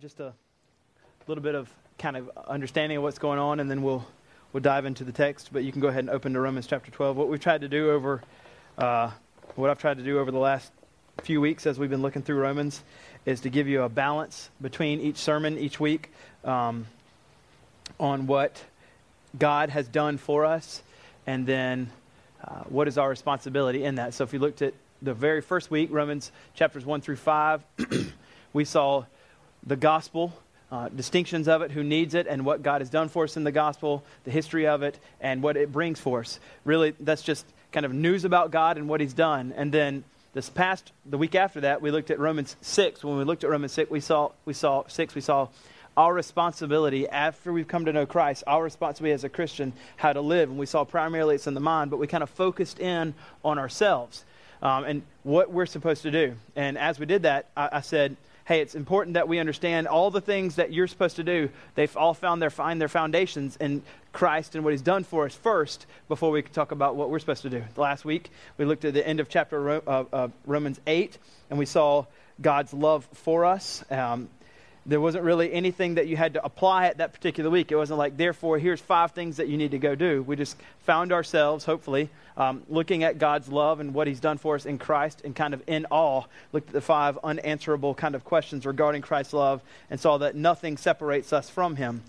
just a little bit of kind of understanding of what's going on, and then we'll we'll dive into the text. But you can go ahead and open to Romans chapter 12. What we've tried to do over, uh, what I've tried to do over the last few weeks as we've been looking through Romans, is to give you a balance between each sermon each week um, on what God has done for us, and then uh, what is our responsibility in that. So if you looked at the very first week, Romans chapters 1 through 5, we saw the gospel, uh, distinctions of it, who needs it, and what God has done for us in the gospel, the history of it, and what it brings for us. Really, that's just kind of news about God and what He's done. And then this past, the week after that, we looked at Romans 6. When we looked at Romans 6, we saw, we saw 6, we saw our responsibility after we've come to know Christ, our responsibility as a Christian, how to live. And we saw primarily it's in the mind, but we kind of focused in on ourselves um, and what we're supposed to do. And as we did that, I, I said, hey, it's important that we understand all the things that you're supposed to do. They've all found their find their foundations in Christ and what He's done for us first before we can talk about what we're supposed to do. Last week we looked at the end of chapter uh, uh, Romans eight, and we saw God's love for us. Um, there wasn't really anything that you had to apply at that particular week. It wasn't like, therefore, here's five things that you need to go do. We just found ourselves, hopefully, um, looking at God's love and what He's done for us in Christ and kind of in awe, looked at the five unanswerable kind of questions regarding Christ's love and saw that nothing separates us from Him.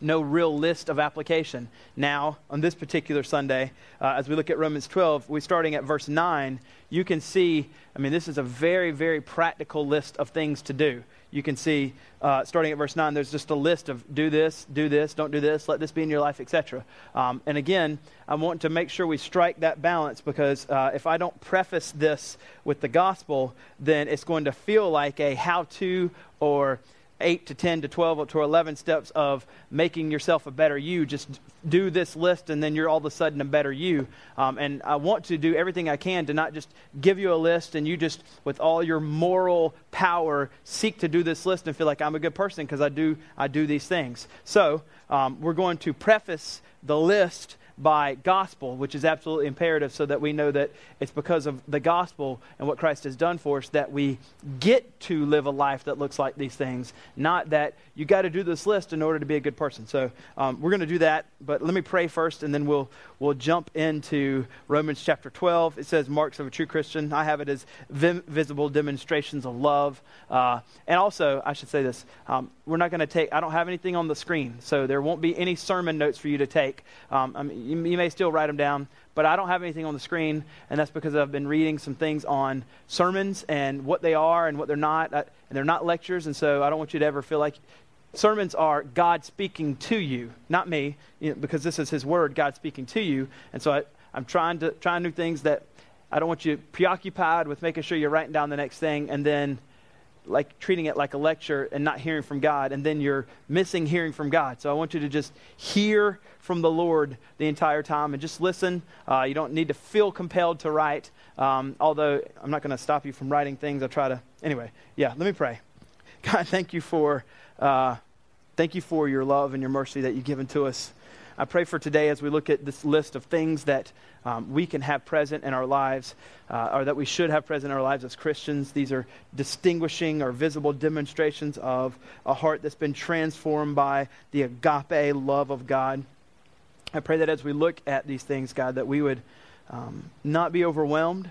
No real list of application. Now, on this particular Sunday, uh, as we look at Romans 12, we're starting at verse 9. You can see, I mean, this is a very, very practical list of things to do you can see, uh, starting at verse 9, there's just a list of do this, do this, don't do this, let this be in your life, etc. Um, and again, I want to make sure we strike that balance because uh, if I don't preface this with the gospel, then it's going to feel like a how to or 8 to 10 to 12 to 11 steps of making yourself a better you. Just do this list, and then you're all of a sudden a better you. Um, and I want to do everything I can to not just give you a list and you just, with all your moral power, seek to do this list and feel like I'm a good person because I do, I do these things. So um, we're going to preface the list by gospel, which is absolutely imperative so that we know that it's because of the gospel and what Christ has done for us that we get to live a life that looks like these things, not that you got to do this list in order to be a good person. So um, we're going to do that, but let me pray first and then we'll, we'll jump into Romans chapter 12. It says, Marks of a True Christian. I have it as visible demonstrations of love. Uh, and also, I should say this um, we're not going to take, I don't have anything on the screen, so there won't be any sermon notes for you to take. Um, I mean, you, you may still write them down, but I don't have anything on the screen, and that's because I've been reading some things on sermons and what they are and what they're not, uh, and they're not lectures, and so I don't want you to ever feel like sermons are God speaking to you, not me, you know, because this is His Word, God speaking to you, and so I, I'm trying to trying new things that I don't want you preoccupied with making sure you're writing down the next thing, and then like treating it like a lecture and not hearing from God, and then you're missing hearing from God. So I want you to just hear from the Lord the entire time and just listen. Uh, you don't need to feel compelled to write, um, although I'm not going to stop you from writing things. I'll try to. Anyway, yeah, let me pray. God, thank you for. Uh, thank you for your love and your mercy that you've given to us. I pray for today as we look at this list of things that um, we can have present in our lives, uh, or that we should have present in our lives as Christians. These are distinguishing or visible demonstrations of a heart that's been transformed by the agape love of God. I pray that as we look at these things, God, that we would um, not be overwhelmed.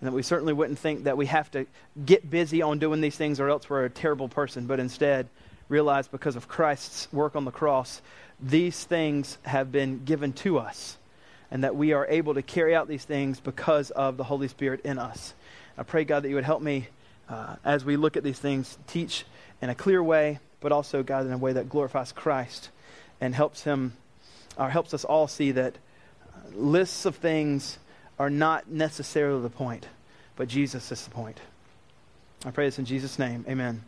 And that we certainly wouldn't think that we have to get busy on doing these things or else we're a terrible person, but instead realize because of Christ's work on the cross these things have been given to us and that we are able to carry out these things because of the Holy Spirit in us. I pray, God, that you would help me uh, as we look at these things, teach in a clear way, but also, God, in a way that glorifies Christ and helps him, or helps us all see that lists of things are not necessarily the point, but Jesus is the point. I pray this in Jesus' name. Amen.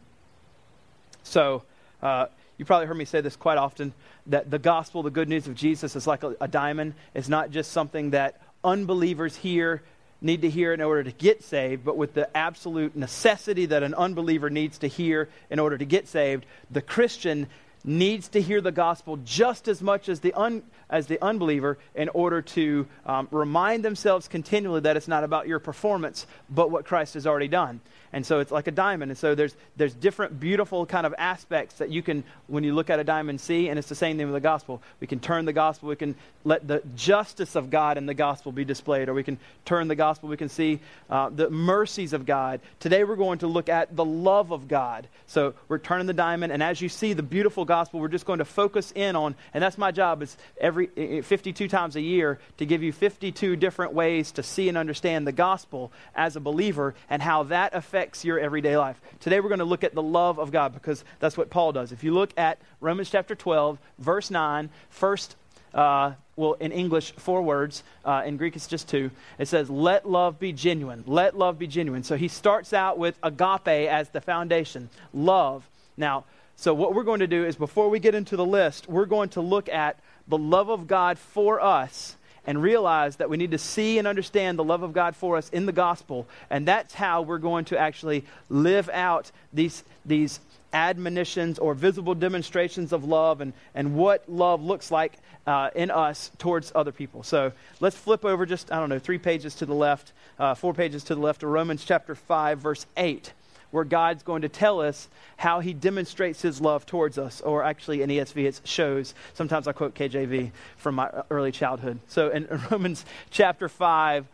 So, uh, you probably heard me say this quite often that the gospel, the good news of Jesus, is like a, a diamond. It's not just something that unbelievers hear, need to hear in order to get saved, but with the absolute necessity that an unbeliever needs to hear in order to get saved, the Christian needs to hear the gospel just as much as the, un, as the unbeliever in order to um, remind themselves continually that it's not about your performance, but what Christ has already done. And so it's like a diamond. And so there's, there's different beautiful kind of aspects that you can, when you look at a diamond, see. And it's the same thing with the gospel. We can turn the gospel, we can let the justice of God in the gospel be displayed, or we can turn the gospel, we can see uh, the mercies of God. Today we're going to look at the love of God. So we're turning the diamond, and as you see the beautiful gospel, we're just going to focus in on, and that's my job, is every 52 times a year to give you 52 different ways to see and understand the gospel as a believer and how that affects your everyday life. Today we're going to look at the love of God because that's what Paul does. If you look at Romans chapter 12, verse 9, first uh, well, in English, four words. Uh, in Greek, it's just two. It says, Let love be genuine. Let love be genuine. So he starts out with agape as the foundation, love. Now, so what we're going to do is before we get into the list, we're going to look at the love of God for us and realize that we need to see and understand the love of God for us in the gospel. And that's how we're going to actually live out these, these admonitions or visible demonstrations of love and, and what love looks like uh, in us towards other people. So let's flip over just, I don't know, three pages to the left, uh, four pages to the left of Romans chapter 5, verse 8, where God's going to tell us how he demonstrates his love towards us. Or actually, in ESV, it shows. Sometimes I quote KJV from my early childhood. So in Romans chapter 5,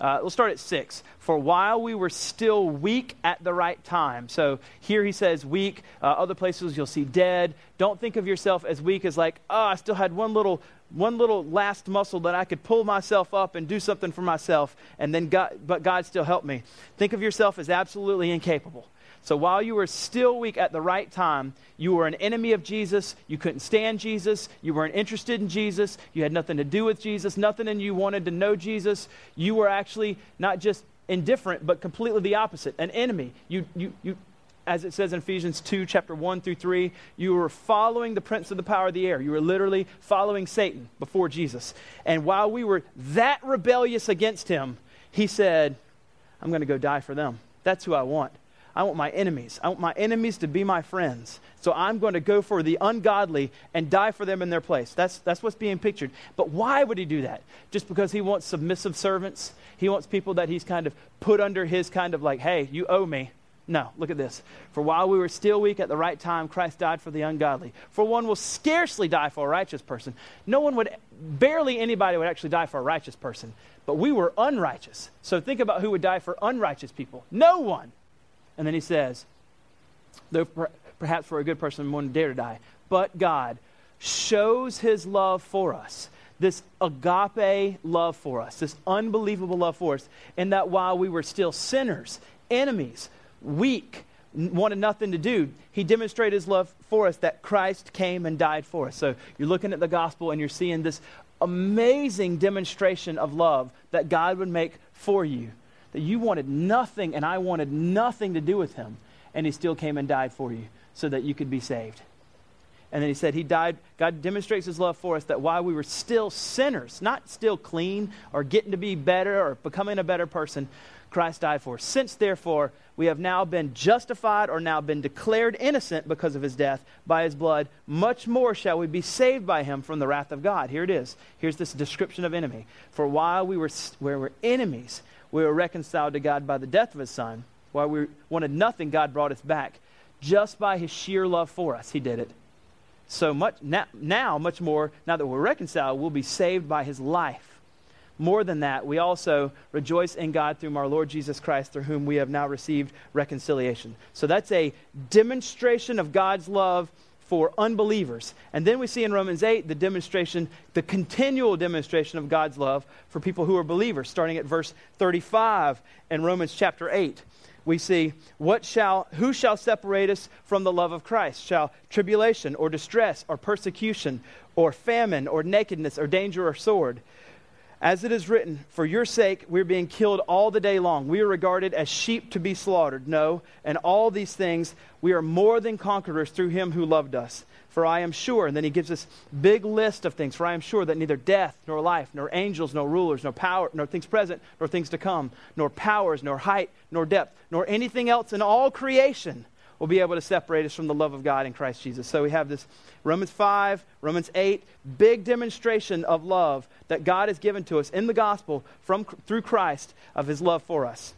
uh, we'll start at 6. For while we were still weak at the right time. So here he says weak. Uh, other places you'll see dead. Don't think of yourself as weak as like, oh, I still had one little, one little last muscle that I could pull myself up and do something for myself, and then God, but God still helped me. Think of yourself as absolutely incapable. So while you were still weak at the right time, you were an enemy of Jesus. You couldn't stand Jesus. You weren't interested in Jesus. You had nothing to do with Jesus. Nothing in you wanted to know Jesus. You were actually not just indifferent, but completely the opposite an enemy. You, you, you, as it says in Ephesians 2, chapter 1 through 3, you were following the prince of the power of the air. You were literally following Satan before Jesus. And while we were that rebellious against him, he said, I'm going to go die for them. That's who I want. I want my enemies. I want my enemies to be my friends. So I'm going to go for the ungodly and die for them in their place. That's, that's what's being pictured. But why would he do that? Just because he wants submissive servants? He wants people that he's kind of put under his kind of like, hey, you owe me. No, look at this. For while we were still weak at the right time, Christ died for the ungodly. For one will scarcely die for a righteous person. No one would, barely anybody would actually die for a righteous person. But we were unrighteous. So think about who would die for unrighteous people. No one. And then he says, though perhaps for a good person wouldn't dare to die, but God shows his love for us. This agape love for us, this unbelievable love for us, in that while we were still sinners, enemies, weak, wanted nothing to do, he demonstrated his love for us that Christ came and died for us. So you're looking at the gospel and you're seeing this amazing demonstration of love that God would make for you that you wanted nothing and I wanted nothing to do with him, and he still came and died for you so that you could be saved. And then he said, He died. God demonstrates His love for us that while we were still sinners, not still clean or getting to be better or becoming a better person, Christ died for. Since, therefore, we have now been justified or now been declared innocent because of His death by His blood, much more shall we be saved by Him from the wrath of God. Here it is. Here's this description of enemy. For while we were, we were enemies, we were reconciled to God by the death of his son. While we wanted nothing, God brought us back. Just by his sheer love for us, he did it. So much now, now, much more, now that we're reconciled, we'll be saved by his life. More than that, we also rejoice in God through our Lord Jesus Christ, through whom we have now received reconciliation. So that's a demonstration of God's love for unbelievers. And then we see in Romans 8 the demonstration, the continual demonstration of God's love for people who are believers, starting at verse 35 in Romans chapter 8. We see, what shall, who shall separate us from the love of Christ? Shall tribulation or distress or persecution or famine or nakedness or danger or sword? As it is written, For your sake we're being killed all the day long. We are regarded as sheep to be slaughtered. No, and all these things we are more than conquerors through him who loved us. For I am sure, and then he gives this big list of things. For I am sure that neither death, nor life, nor angels, nor rulers, nor power, nor things present, nor things to come, nor powers, nor height, nor depth, nor anything else in all creation will be able to separate us from the love of God in Christ Jesus. So we have this Romans 5, Romans 8, big demonstration of love that God has given to us in the gospel from, through Christ of his love for us.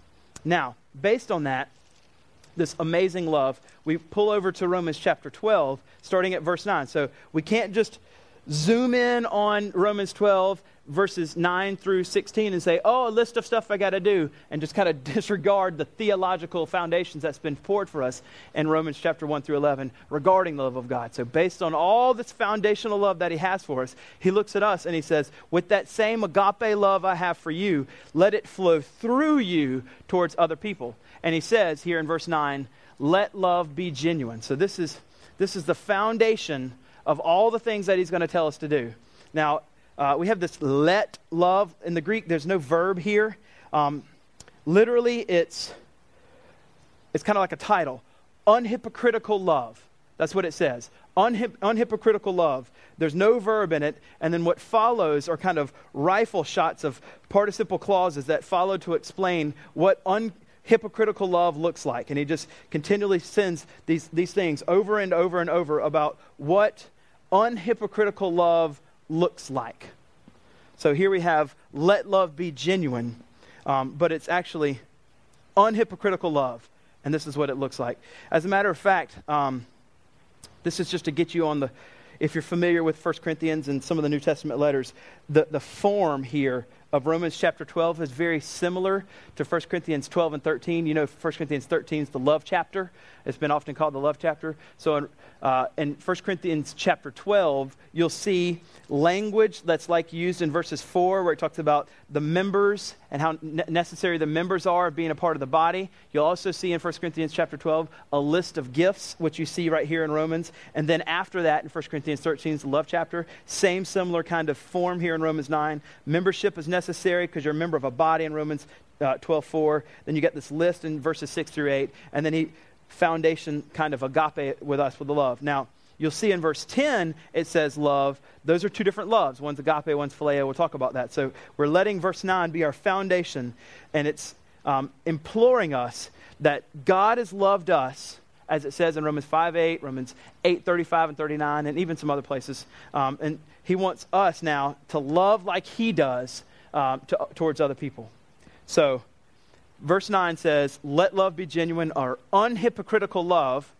Now, based on that, this amazing love, we pull over to Romans chapter 12, starting at verse 9. So we can't just zoom in on Romans 12, verses 9 through 16, and say, oh, a list of stuff I got to do, and just kind of disregard the theological foundations that's been poured for us in Romans chapter 1 through 11 regarding the love of God. So, based on all this foundational love that He has for us, He looks at us and He says, with that same agape love I have for you, let it flow through you towards other people. And He says here in verse 9, let love be genuine. So, this is, this is the foundation of all the things that he's going to tell us to do. Now, uh, we have this let love. In the Greek, there's no verb here. Um, literally, it's, it's kind of like a title unhypocritical love. That's what it says. Unhip- unhypocritical love. There's no verb in it. And then what follows are kind of rifle shots of participle clauses that follow to explain what unhypocritical love looks like. And he just continually sends these, these things over and over and over about what unhypocritical love looks like. So here we have let love be genuine, um, but it's actually unhypocritical love. And this is what it looks like. As a matter of fact, um, this is just to get you on the, if you're familiar with 1 Corinthians and some of the New Testament letters, the, the form here of Romans chapter 12 is very similar to 1 Corinthians 12 and 13. You know, 1 Corinthians 13 is the love chapter. It's been often called the love chapter. So in, uh, in 1 Corinthians chapter 12, you'll see language that's like used in verses 4, where it talks about the members and how ne- necessary the members are of being a part of the body. You'll also see in 1 Corinthians chapter 12 a list of gifts, which you see right here in Romans. And then after that, in 1 Corinthians 13, is the love chapter, same similar kind of form here in Romans 9. Membership is necessary because you're a member of a body in Romans uh, 12 4. Then you get this list in verses 6 through 8. And then he foundation kind of agape with us with the love. Now, you'll see in verse 10 it says love. Those are two different loves. One's agape, one's phileo. We'll talk about that. So we're letting verse 9 be our foundation, and it's um, imploring us that God has loved us, as it says in Romans 5 8, Romans 8 35 and 39, and even some other places. Um, and He wants us now to love like He does um, to, towards other people. So, verse 9 says, Let love be genuine or unhypocritical love.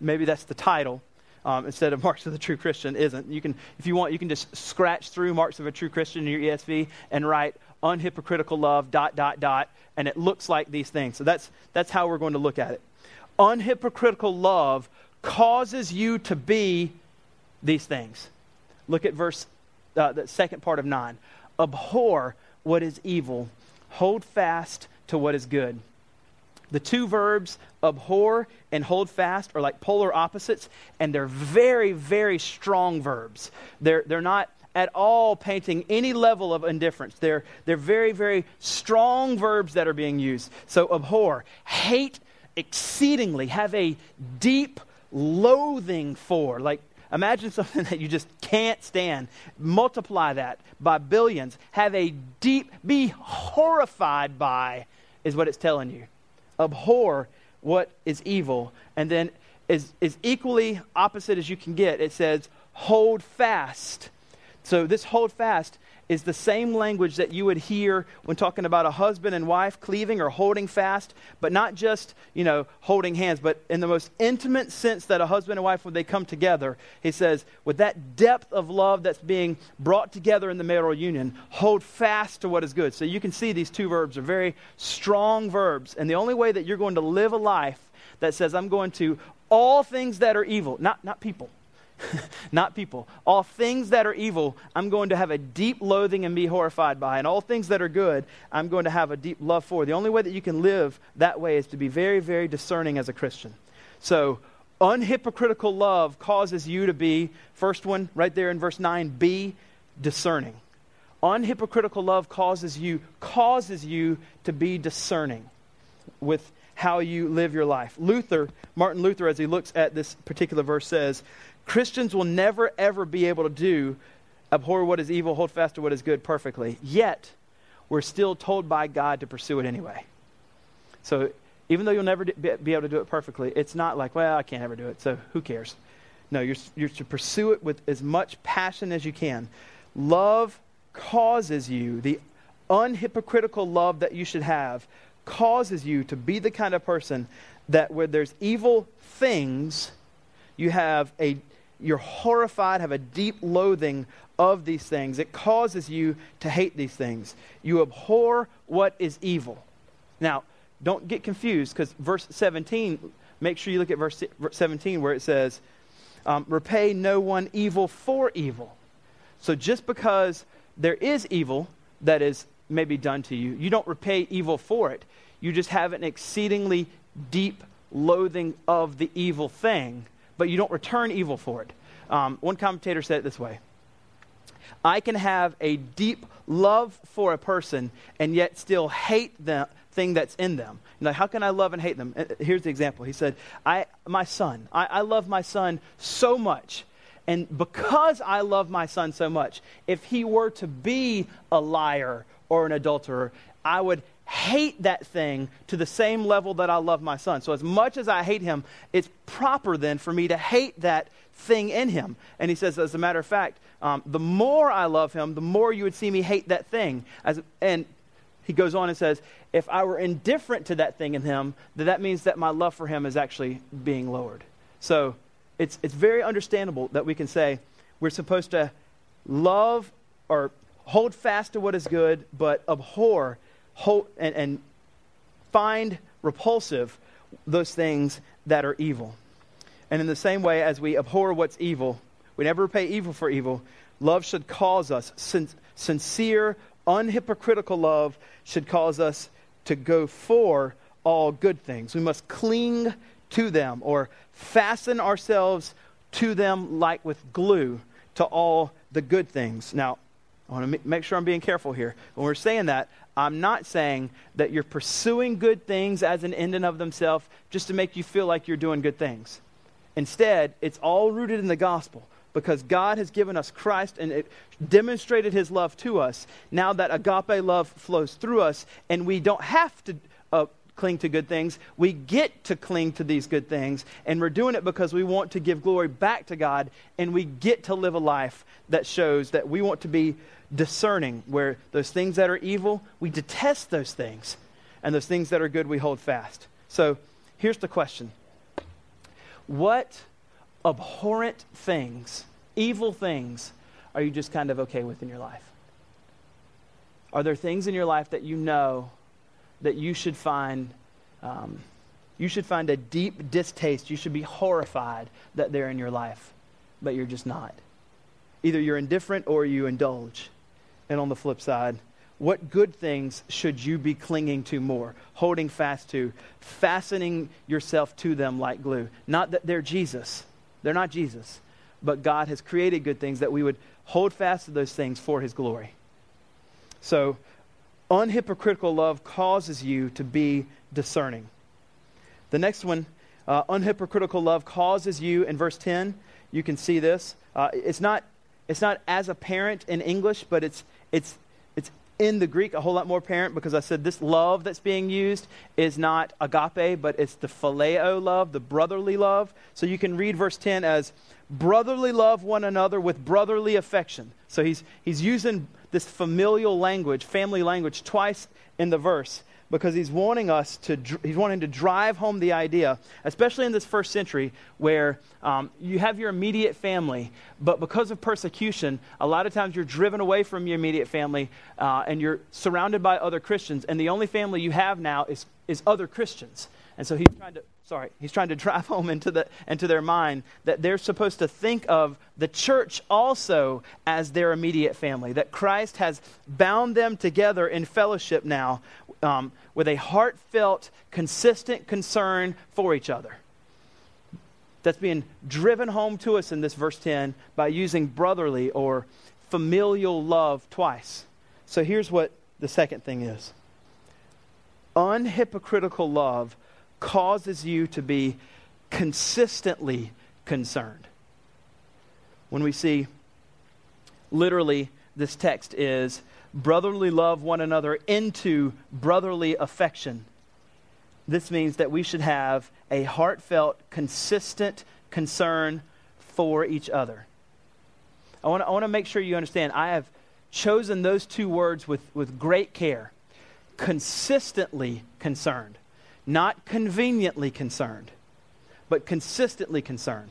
Maybe that's the title. Um, instead of marks of the true Christian isn't. You can, if you want, you can just scratch through marks of a true Christian in your ESV and write unhypocritical love, dot, dot, dot, and it looks like these things. So that's, that's how we're going to look at it. Unhypocritical love causes you to be these things. Look at verse, uh, the second part of 9. Abhor what is evil, hold fast to what is good. The two verbs abhor and hold fast are like polar opposites, and they're very, very strong verbs. They're, they're not at all painting any level of indifference. They're, they're very, very strong verbs that are being used. So, abhor, hate exceedingly, have a deep loathing for. Like, imagine something that you just can't stand. Multiply that by billions. Have a deep, be horrified by is what it's telling you. Abhor what is evil. And then, is, is equally opposite as you can get, it says, hold fast. So, this hold fast is the same language that you would hear when talking about a husband and wife cleaving or holding fast, but not just, you know, holding hands, but in the most intimate sense that a husband and wife, when they come together, he says, with that depth of love that's being brought together in the marital union, hold fast to what is good. So you can see these two verbs are very strong verbs. And the only way that you're going to live a life that says, I'm going to all things that are evil, not, not people, not people. All things that are evil, I'm going to have a deep loathing and be horrified by. And all things that are good, I'm going to have a deep love for. The only way that you can live that way is to be very, very discerning as a Christian. So, unhypocritical love causes you to be, first one right there in verse 9, be discerning. Unhypocritical love causes you causes you to be discerning with how you live your life. Luther, Martin Luther as he looks at this particular verse says, Christians will never, ever be able to do abhor what is evil, hold fast to what is good perfectly. Yet, we're still told by God to pursue it anyway. So, even though you'll never be able to do it perfectly, it's not like, well, I can't ever do it, so who cares? No, you're, you're to pursue it with as much passion as you can. Love causes you, the unhypocritical love that you should have, causes you to be the kind of person that where there's evil things, you have a you're horrified, have a deep loathing of these things. It causes you to hate these things. You abhor what is evil. Now, don't get confused because verse 17, make sure you look at verse 17 where it says, um, repay no one evil for evil. So just because there is evil that is maybe done to you, you don't repay evil for it. You just have an exceedingly deep loathing of the evil thing, but you don't return evil for it. Um, one commentator said it this way I can have a deep love for a person and yet still hate the thing that's in them. How can I love and hate them? Uh, here's the example. He said, I, my son, I, I love my son so much. And because I love my son so much, if he were to be a liar or an adulterer, I would hate that thing to the same level that I love my son. So, as much as I hate him, it's proper then for me to hate that thing in him. And he says, as a matter of fact, um, the more I love him, the more you would see me hate that thing. As, and he goes on and says, if I were indifferent to that thing in him, then that means that my love for him is actually being lowered. So, it's, it's very understandable that we can say we're supposed to love or hold fast to what is good, but abhor and, and find repulsive those things that are evil. And in the same way as we abhor what's evil, we never repay evil for evil. Love should cause us, sin- sincere, unhypocritical love should cause us to go for all good things. We must cling to them or fasten ourselves to them like with glue to all the good things. Now, I want to make sure I'm being careful here. When we're saying that, I'm not saying that you're pursuing good things as an end in of themselves just to make you feel like you're doing good things. Instead, it's all rooted in the gospel because God has given us Christ and it demonstrated his love to us. Now that agape love flows through us and we don't have to uh, cling to good things, we get to cling to these good things. And we're doing it because we want to give glory back to God and we get to live a life that shows that we want to be discerning where those things that are evil, we detest those things, and those things that are good, we hold fast. So here's the question What abhorrent things, evil things, are you just kind of okay with in your life? Are there things in your life that you know that you should find? Um, you should find a deep distaste. You should be horrified that they're in your life, but you're just not. Either you're indifferent or you indulge. And on the flip side, what good things should you be clinging to more, holding fast to, fastening yourself to them like glue? Not that they're Jesus, they're not Jesus, but God has created good things that we would hold fast to those things for His glory. So, unhypocritical love causes you to be discerning. The next one, uh, unhypocritical love causes you, in verse 10, you can see this. Uh, it's, not, it's not as apparent in English, but it's it's, it's in the Greek a whole lot more apparent because I said this love that's being used is not agape, but it's the phileo love, the brotherly love. So you can read verse 10 as brotherly love one another with brotherly affection. So he's, he's using this familial language, family language, twice in the verse because he's wanting us to he's wanting to drive home the idea especially in this first century where um, you have your immediate family but because of persecution a lot of times you're driven away from your immediate family uh, and you're surrounded by other christians and the only family you have now is, is other christians. And so he's trying to sorry, he's trying to drive home into, the, into their mind that they're supposed to think of the church also as their immediate family, that Christ has bound them together in fellowship now um, with a heartfelt, consistent concern for each other. That's being driven home to us in this verse 10 by using brotherly or familial love twice. So here's what the second thing is unhypocritical love causes you to be consistently concerned. When we see, literally, this text is brotherly love one another into brotherly affection. This means that we should have a heartfelt, consistent concern for each other. I want to, make sure you understand. I have chosen those two words with, with great care. Consistently concerned. Not conveniently concerned, but consistently concerned.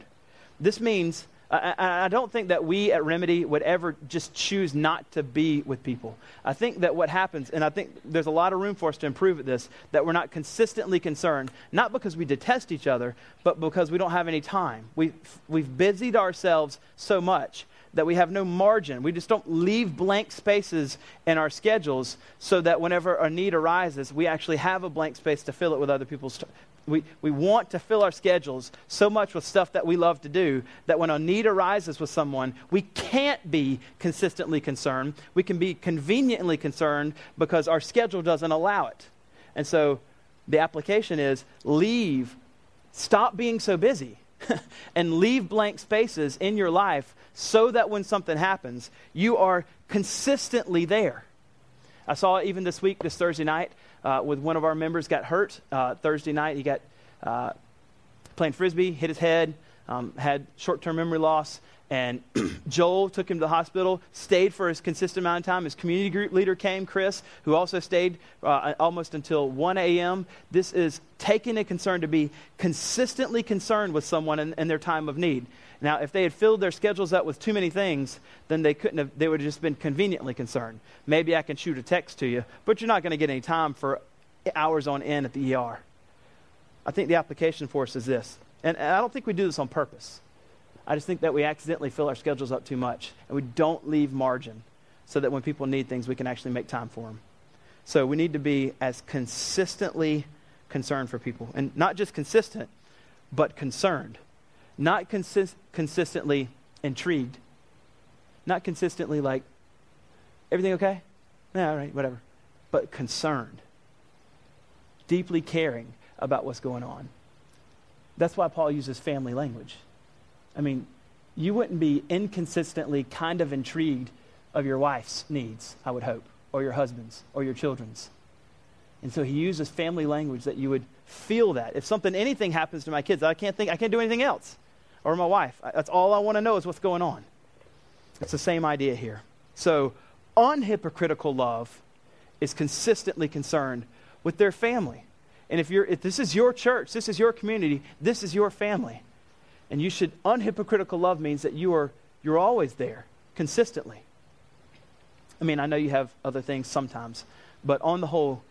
This means I, I, don't think that we at Remedy would ever just choose not to be with people. I think that what happens, and I think there's a lot of room for us to improve at this, that we're not consistently concerned, not because we detest each other, but because we don't have any time. We, we've busied ourselves so much that we have no margin. We just don't leave blank spaces in our schedules so that whenever a need arises, we actually have a blank space to fill it with other people's we, we want to fill our schedules so much with stuff that we love to do that when a need arises with someone, we can't be consistently concerned. We can be conveniently concerned because our schedule doesn't allow it. And so the application is leave, stop being so busy, and leave blank spaces in your life so that when something happens, you are consistently there. I saw even this week, this Thursday night, uh, with one of our members got hurt uh, Thursday night. He got uh, playing frisbee, hit his head, um, had short-term memory loss, and Joel took him to the hospital, stayed for a consistent amount of time. His community group leader came, Chris, who also stayed uh, almost until 1 a.m. This is taking a concern to be consistently concerned with someone in, in their time of need. Now, if they had filled their schedules up with too many things, then they couldn't have, they would have just been conveniently concerned. Maybe I can shoot a text to you, but you're not going to get any time for hours on end at the ER. I think the application for us is this. And I don't think we do this on purpose. I just think that we accidentally fill our schedules up too much and we don't leave margin so that when people need things, we can actually make time for them. So we need to be as consistently concerned for people. And not just consistent, but concerned not consist- consistently intrigued, not consistently like, everything okay? Yeah, all right, whatever. But concerned, deeply caring about what's going on. That's why Paul uses family language. I mean, you wouldn't be inconsistently kind of intrigued of your wife's needs, I would hope, or your husband's, or your children's. And so he uses family language that you would feel that. If something, anything happens to my kids, I can't think, I can't do anything else or my wife. That's all I want to know is what's going on. It's the same idea here. So, unhypocritical love is consistently concerned with their family. And if, you're, if this is your church, this is your community, this is your family. And you should, unhypocritical love means that you are, you're always there, consistently. I mean, I know you have other things sometimes, but on the whole,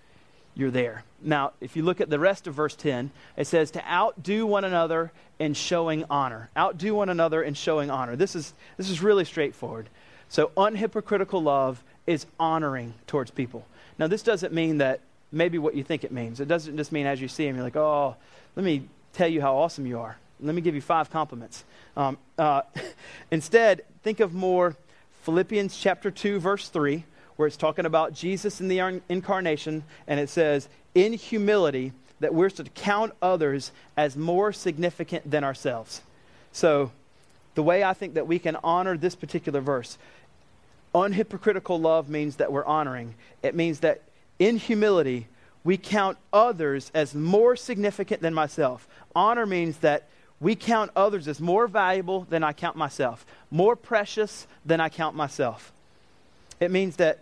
you're there. Now, if you look at the rest of verse 10, it says to outdo one another in showing honor. Outdo one another in showing honor. This is, this is really straightforward. So, unhypocritical love is honoring towards people. Now, this doesn't mean that maybe what you think it means. It doesn't just mean as you see them, you're like, oh, let me tell you how awesome you are. Let me give you five compliments. Um, uh, instead, think of more Philippians chapter 2, verse 3 where it's talking about Jesus in the incarnation, and it says, in humility, that we're to count others as more significant than ourselves. So, the way I think that we can honor this particular verse, unhypocritical love means that we're honoring. It means that in humility, we count others as more significant than myself. Honor means that we count others as more valuable than I count myself, more precious than I count myself. It means that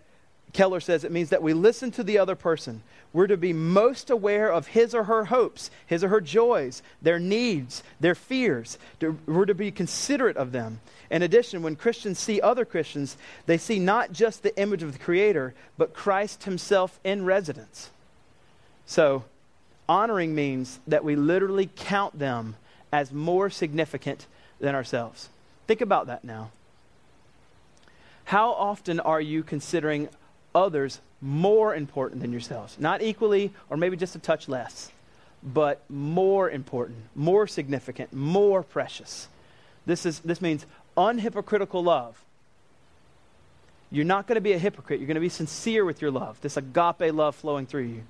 Keller says it means that we listen to the other person. We're to be most aware of his or her hopes, his or her joys, their needs, their fears. We're to be considerate of them. In addition, when Christians see other Christians, they see not just the image of the Creator, but Christ Himself in residence. So, honoring means that we literally count them as more significant than ourselves. Think about that now. How often are you considering others more important than yourselves. Not equally or maybe just a touch less, but more important, more significant, more precious. This, is, this means unhypocritical love. You're not going to be a hypocrite. You're going to be sincere with your love, this agape love flowing through you.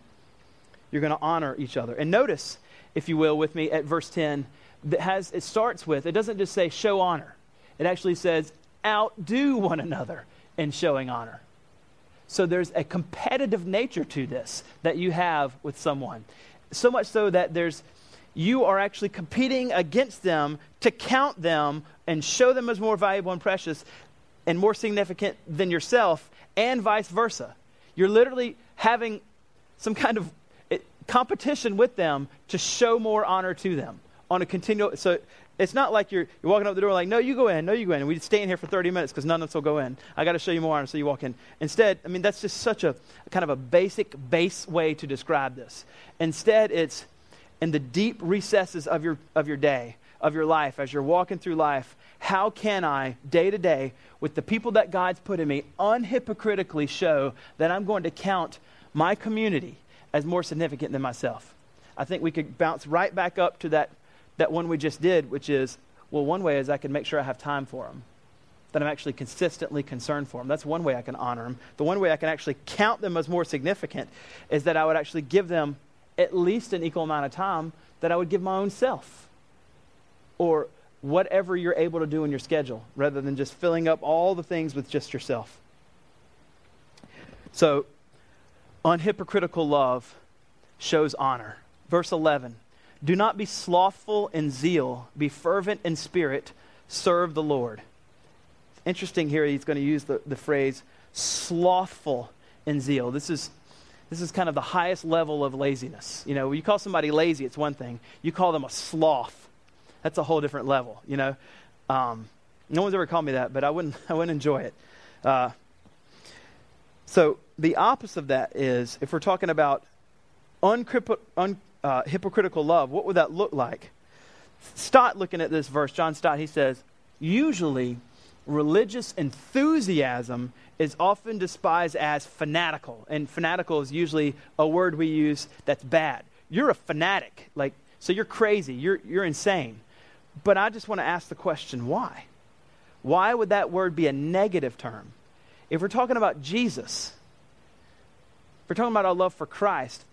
You're going to honor each other. And notice, if you will, with me at verse 10, that has, it starts with, it doesn't just say show honor, it actually says outdo one another in showing honor. So there's a competitive nature to this that you have with someone. So much so that there's you are actually competing against them to count them and show them as more valuable and precious and more significant than yourself and vice versa. You're literally having some kind of competition with them to show more honor to them on a continual. So it's not like you're, you're walking up the door like, no, you go in, no, you go in. And we stay in here for 30 minutes because none of us will go in. I got to show you more honor, so you walk in. Instead, I mean, that's just such a kind of a basic, base way to describe this. Instead, it's in the deep recesses of your, of your day, of your life, as you're walking through life, how can I, day to day, with the people that God's put in me, unhypocritically show that I'm going to count my community as more significant than myself? I think we could bounce right back up to that, that one we just did, which is, well, one way is I can make sure I have time for them, that I'm actually consistently concerned for them. That's one way I can honor them. The one way I can actually count them as more significant is that I would actually give them at least an equal amount of time that I would give my own self. Or whatever you're able to do in your schedule rather than just filling up all the things with just yourself. So, unhypocritical love shows honor. Verse 11 Do not be slothful in zeal, be fervent in spirit, serve the Lord. Interesting here, he's going to use the, the phrase slothful in zeal. This is this is kind of the highest level of laziness. You know, you call somebody lazy, it's one thing. You call them a sloth that's a whole different level, you know. Um, no one's ever called me that, but I wouldn't, I wouldn't enjoy it. Uh, so the opposite of that is if we're talking about un, uh, hypocritical love, what would that look like? Stott, looking at this verse, John Stott, he says, usually religious enthusiasm is often despised as fanatical. And fanatical is usually a word we use that's bad. You're a fanatic. Like, so you're crazy. You're, you're insane. But I just want to ask the question why? Why would that word be a negative term? If we're talking about Jesus, if we're talking about our love for Christ,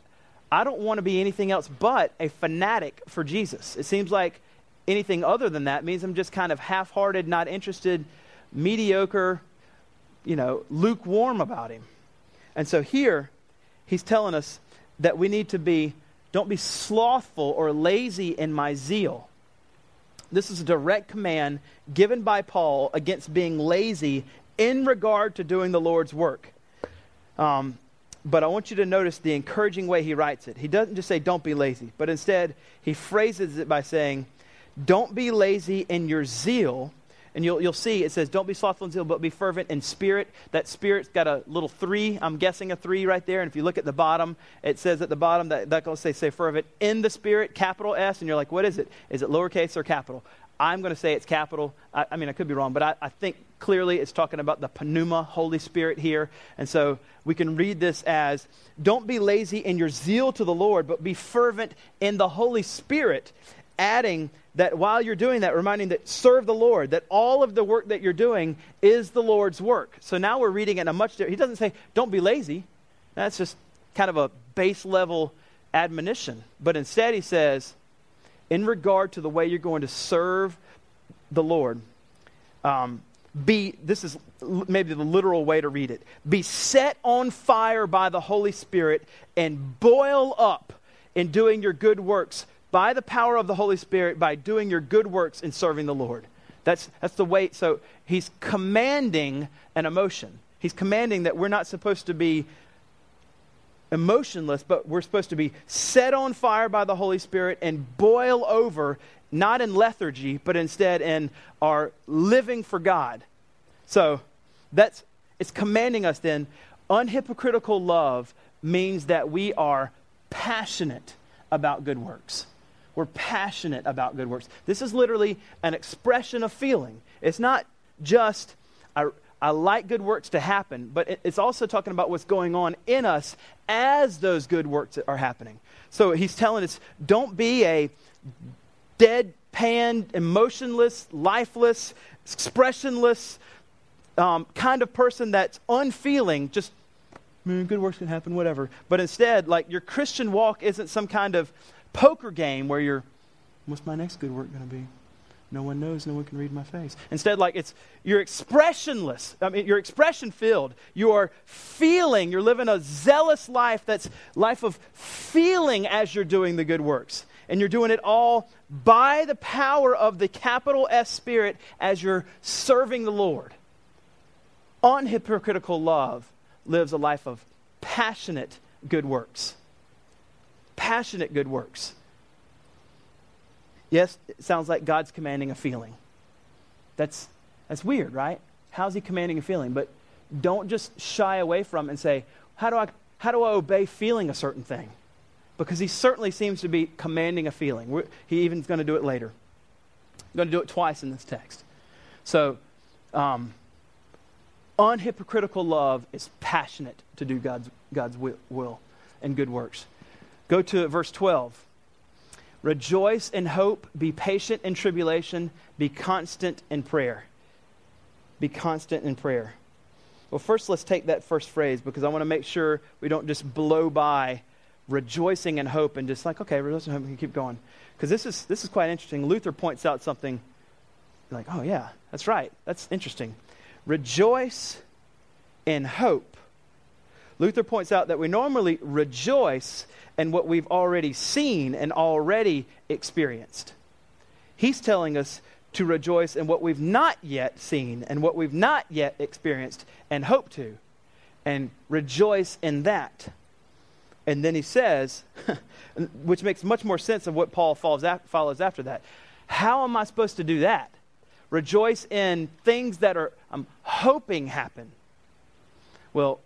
I don't want to be anything else but a fanatic for Jesus. It seems like anything other than that means I'm just kind of half hearted, not interested, mediocre, you know, lukewarm about him. And so here, he's telling us that we need to be, don't be slothful or lazy in my zeal. This is a direct command given by Paul against being lazy in regard to doing the Lord's work. Um, but I want you to notice the encouraging way he writes it. He doesn't just say, don't be lazy, but instead, he phrases it by saying, don't be lazy in your zeal and you'll, you'll see it says, Don't be slothful in zeal, but be fervent in spirit. That spirit's got a little three. I'm guessing a three right there. And if you look at the bottom, it says at the bottom that that goes say, say fervent in the spirit, capital S. And you're like, What is it? Is it lowercase or capital? I'm going to say it's capital. I, I mean, I could be wrong, but I, I think clearly it's talking about the pneuma, Holy Spirit here. And so we can read this as Don't be lazy in your zeal to the Lord, but be fervent in the Holy Spirit, adding that while you're doing that, reminding that serve the Lord, that all of the work that you're doing is the Lord's work. So now we're reading it in a much different, he doesn't say, don't be lazy. That's just kind of a base level admonition. But instead he says, in regard to the way you're going to serve the Lord, um, be, this is maybe the literal way to read it, be set on fire by the Holy Spirit and boil up in doing your good works by the power of the Holy Spirit by doing your good works in serving the Lord. That's, that's the way. So he's commanding an emotion. He's commanding that we're not supposed to be emotionless, but we're supposed to be set on fire by the Holy Spirit and boil over, not in lethargy, but instead in our living for God. So that's it's commanding us then. Unhypocritical love means that we are passionate about good works. We're passionate about good works. This is literally an expression of feeling. It's not just, I, I like good works to happen, but it's also talking about what's going on in us as those good works are happening. So he's telling us don't be a deadpan, emotionless, lifeless, expressionless um, kind of person that's unfeeling, just mm, good works can happen, whatever. But instead, like your Christian walk isn't some kind of poker game where you're, what's my next good work going to be? No one knows. No one can read my face. Instead, like it's you're expressionless. I mean, you're expression filled. You are feeling. You're living a zealous life. That's life of feeling as you're doing the good works, and you're doing it all by the power of the capital S Spirit as you're serving the Lord. Unhypocritical love lives a life of passionate good works. Passionate good works. Yes, it sounds like God's commanding a feeling. That's, that's weird, right? How's he commanding a feeling? But don't just shy away from and say, how do I, how do I obey feeling a certain thing? Because he certainly seems to be commanding a feeling. We're, he even's going to do it later. I'm going to do it twice in this text. So, um, unhypocritical love is passionate to do God's, God's will and good works. Go to verse 12. Rejoice in hope, be patient in tribulation, be constant in prayer. Be constant in prayer. Well, first, let's take that first phrase because I want to make sure we don't just blow by rejoicing in hope and just like, okay, rejoicing in hope and keep going. Because this is, this is quite interesting. Luther points out something like, oh, yeah, that's right. That's interesting. Rejoice in hope. Luther points out that we normally rejoice in what we've already seen and already experienced. He's telling us to rejoice in what we've not yet seen and what we've not yet experienced and hope to, and rejoice in that. And then he says, which makes much more sense of what Paul follows after that. How am I supposed to do that? Rejoice in things that are I'm hoping happen. Well,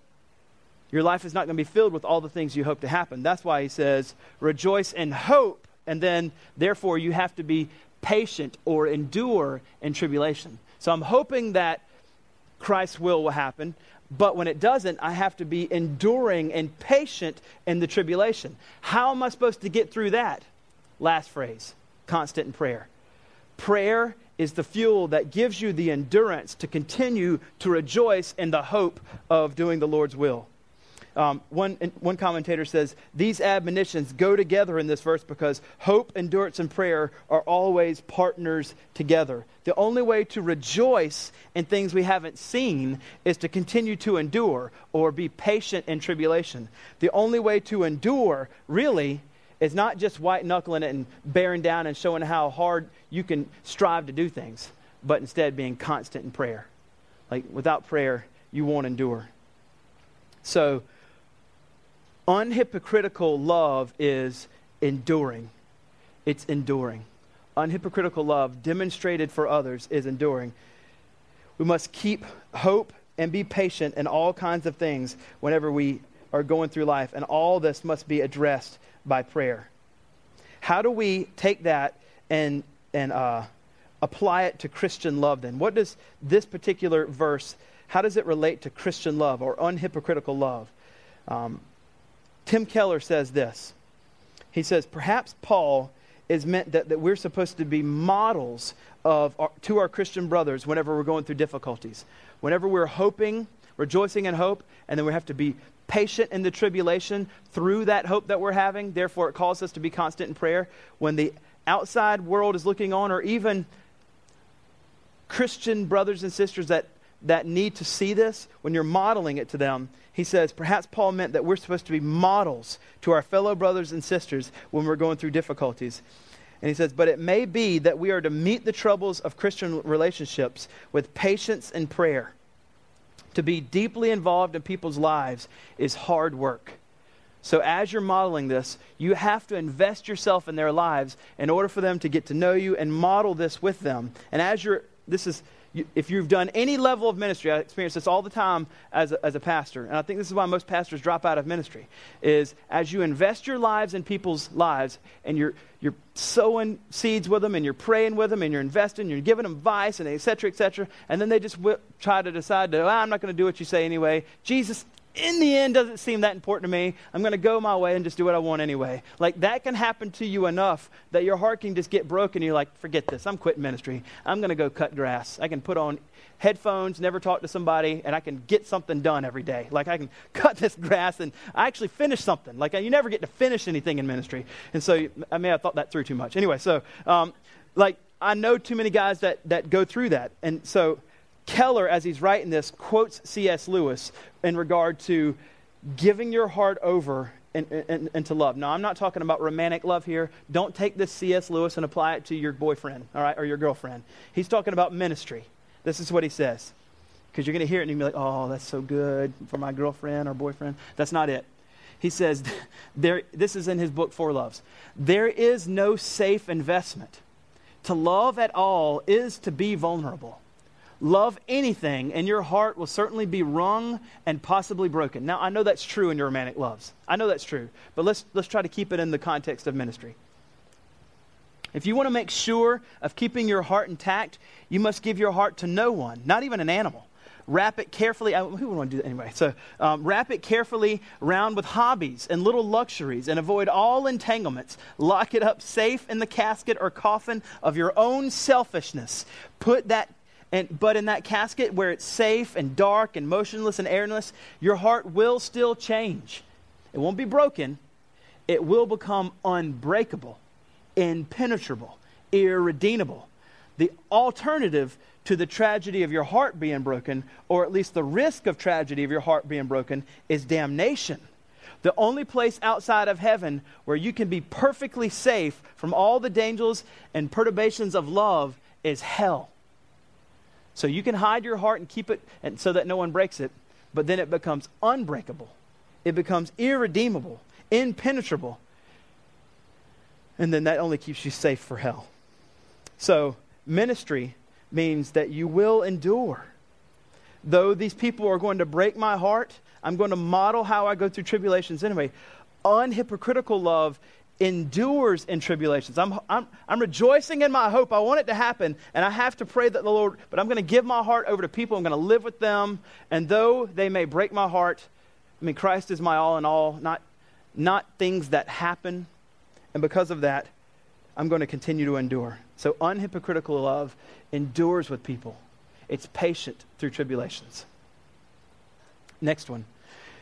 your life is not going to be filled with all the things you hope to happen. That's why he says, rejoice in hope, and then therefore you have to be patient or endure in tribulation. So I'm hoping that Christ's will will happen, but when it doesn't, I have to be enduring and patient in the tribulation. How am I supposed to get through that? Last phrase constant in prayer. Prayer is the fuel that gives you the endurance to continue to rejoice in the hope of doing the Lord's will. Um, one, one commentator says these admonitions go together in this verse because hope, endurance, and prayer are always partners together. The only way to rejoice in things we haven't seen is to continue to endure or be patient in tribulation. The only way to endure, really, is not just white knuckling it and bearing down and showing how hard you can strive to do things, but instead being constant in prayer. Like without prayer, you won't endure. So, Unhypocritical love is enduring. It's enduring. Unhypocritical love demonstrated for others is enduring. We must keep hope and be patient in all kinds of things whenever we are going through life, and all this must be addressed by prayer. How do we take that and, and uh, apply it to Christian love then? What does this particular verse, how does it relate to Christian love or unhypocritical love? Um, Tim Keller says this. He says, perhaps Paul is meant that, that we're supposed to be models of our, to our Christian brothers whenever we're going through difficulties. Whenever we're hoping, rejoicing in hope, and then we have to be patient in the tribulation through that hope that we're having. Therefore, it calls us to be constant in prayer. When the outside world is looking on, or even Christian brothers and sisters that, that need to see this, when you're modeling it to them, he says, perhaps Paul meant that we're supposed to be models to our fellow brothers and sisters when we're going through difficulties. And he says, but it may be that we are to meet the troubles of Christian relationships with patience and prayer. To be deeply involved in people's lives is hard work. So, as you're modeling this, you have to invest yourself in their lives in order for them to get to know you and model this with them. And as you're, this is if you've done any level of ministry, I experience this all the time as a, as a pastor, and I think this is why most pastors drop out of ministry, is as you invest your lives in people's lives and you're, you're sowing seeds with them and you're praying with them and you're investing, you're giving them advice and et cetera, et cetera, and then they just w- try to decide to, oh, I'm not going to do what you say anyway. Jesus, in the end doesn't seem that important to me. I'm going to go my way and just do what I want anyway. Like that can happen to you enough that your heart can just get broken. You're like, forget this. I'm quitting ministry. I'm going to go cut grass. I can put on headphones, never talk to somebody, and I can get something done every day. Like I can cut this grass and I actually finish something. Like you never get to finish anything in ministry. And so I may have thought that through too much. Anyway, so um, like I know too many guys that, that go through that. And so Keller, as he's writing this, quotes C.S. Lewis in regard to giving your heart over into love. Now, I'm not talking about romantic love here. Don't take this C.S. Lewis and apply it to your boyfriend, all right, or your girlfriend. He's talking about ministry. This is what he says. Because you're going to hear it and to be like, oh, that's so good for my girlfriend or boyfriend. That's not it. He says, there, this is in his book, Four Loves. There is no safe investment. To love at all is to be vulnerable. Love anything, and your heart will certainly be wrung and possibly broken. Now, I know that's true in your romantic loves. I know that's true. But let's, let's try to keep it in the context of ministry. If you want to make sure of keeping your heart intact, you must give your heart to no one, not even an animal. Wrap it carefully. who would want to do that anyway? So, um, wrap it carefully round with hobbies and little luxuries and avoid all entanglements. Lock it up safe in the casket or coffin of your own selfishness. Put that and, but in that casket where it's safe and dark and motionless and airless, your heart will still change. It won't be broken, it will become unbreakable, impenetrable, irredeemable. The alternative to the tragedy of your heart being broken, or at least the risk of tragedy of your heart being broken, is damnation. The only place outside of heaven where you can be perfectly safe from all the dangers and perturbations of love is hell. So you can hide your heart and keep it and, so that no one breaks it, but then it becomes unbreakable. It becomes irredeemable, impenetrable. And then that only keeps you safe for hell. So, ministry means that you will endure. Though these people are going to break my heart, I'm going to model how I go through tribulations anyway. Unhypocritical love endures in tribulations. I'm, I'm, I'm rejoicing in my hope. I want it to happen, and I have to pray that the Lord, but I'm going to give my heart over to people. I'm going to live with them, and though they may break my heart, I mean, Christ is my all in all, not, not things that happen. And because of that, I'm going to continue to endure. So, unhypocritical love endures with people, it's patient through tribulations. Next one.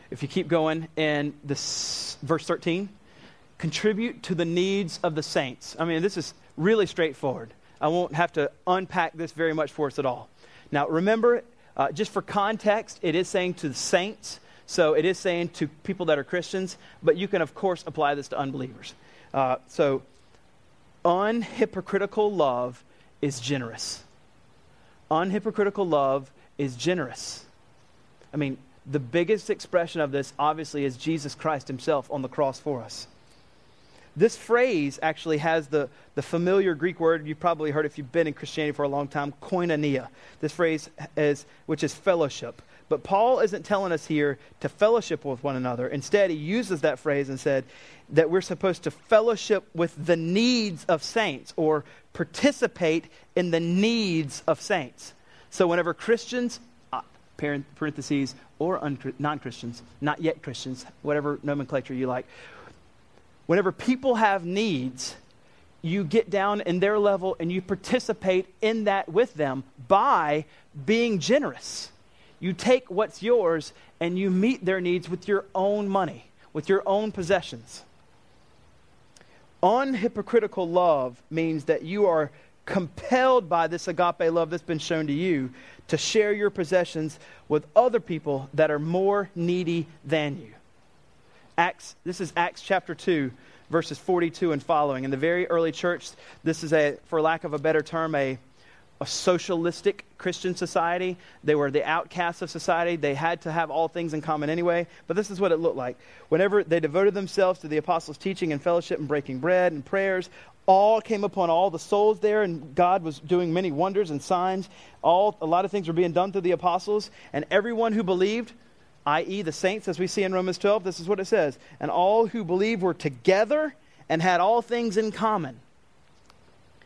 If you keep going in this verse 13, contribute to the needs of the saints. I mean, this is really straightforward. I won't have to unpack this very much for us at all. Now, remember, uh, just for context, it is saying to the saints, so it is saying to people that are Christians, but you can, of course, apply this to unbelievers. Uh, so, unhypocritical love is generous. Unhypocritical love is generous. I mean, the biggest expression of this, obviously, is Jesus Christ himself on the cross for us. This phrase actually has the, the familiar Greek word you've probably heard if you've been in Christianity for a long time, koinonia. This phrase is, which is fellowship. But Paul isn't telling us here to fellowship with one another. Instead, he uses that phrase and said that we're supposed to fellowship with the needs of saints or participate in the needs of saints. So whenever Christians, uh, parentheses, or non Christians, not yet Christians, whatever nomenclature you like, whenever people have needs, you get down in their level and you participate in that with them by being generous. You take what's yours and you meet their needs with your own money, with your own possessions. Unhypocritical love means that you are compelled by this agape love that's been shown to you to share your possessions with other people that are more needy than you. Acts, this is Acts chapter 2, verses 42 and following. In the very early church, this is a, for lack of a better term, a, a socialistic Christian society. They were the outcasts of society. They had to have all things in common anyway. But this is what it looked like. Whenever they devoted themselves to the apostles' teaching and fellowship and breaking bread and prayers, all came upon all the souls there, and God was doing many wonders and signs. All a lot of things were being done through the apostles, and everyone who believed i.e., the saints, as we see in Romans 12, this is what it says. And all who believe were together and had all things in common.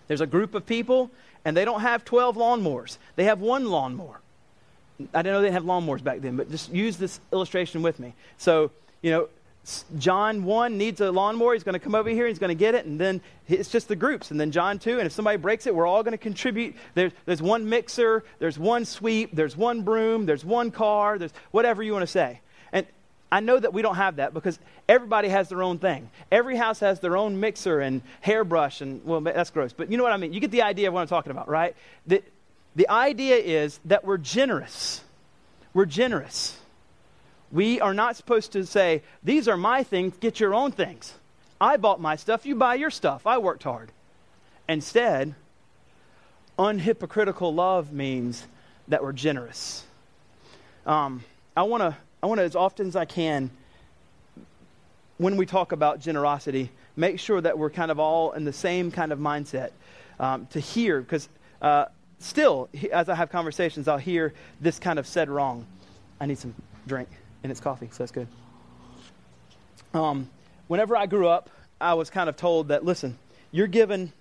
There's a group of people, and they don't have 12 lawnmowers, they have one lawnmower. I didn't know they have lawnmowers back then, but just use this illustration with me. So, you know, John 1 needs a lawnmower. He's going to come over here. He's going to get it. And then it's just the groups. And then John 2, and if somebody breaks it, we're all going to contribute. There's, there's one mixer, there's one sweep, there's one broom, there's one car, there's whatever you want to say. And I know that we don't have that because everybody has their own thing. Every house has their own mixer and hairbrush. And, well, that's gross. But you know what I mean? You get the idea of what I'm talking about, right? The, the idea is that we're generous. We're generous. We are not supposed to say, These are my things, get your own things. I bought my stuff, you buy your stuff. I worked hard. Instead, unhypocritical love means that we're generous. Um, I want to, I want to, as often as I can, when we talk about generosity, make sure that we're kind of all in the same kind of mindset um, to hear, because uh, still, as I have conversations, I'll hear this kind of said wrong. I need some drink, and it's coffee, so that's good. Um, whenever I grew up, I was kind of told that, listen, you're given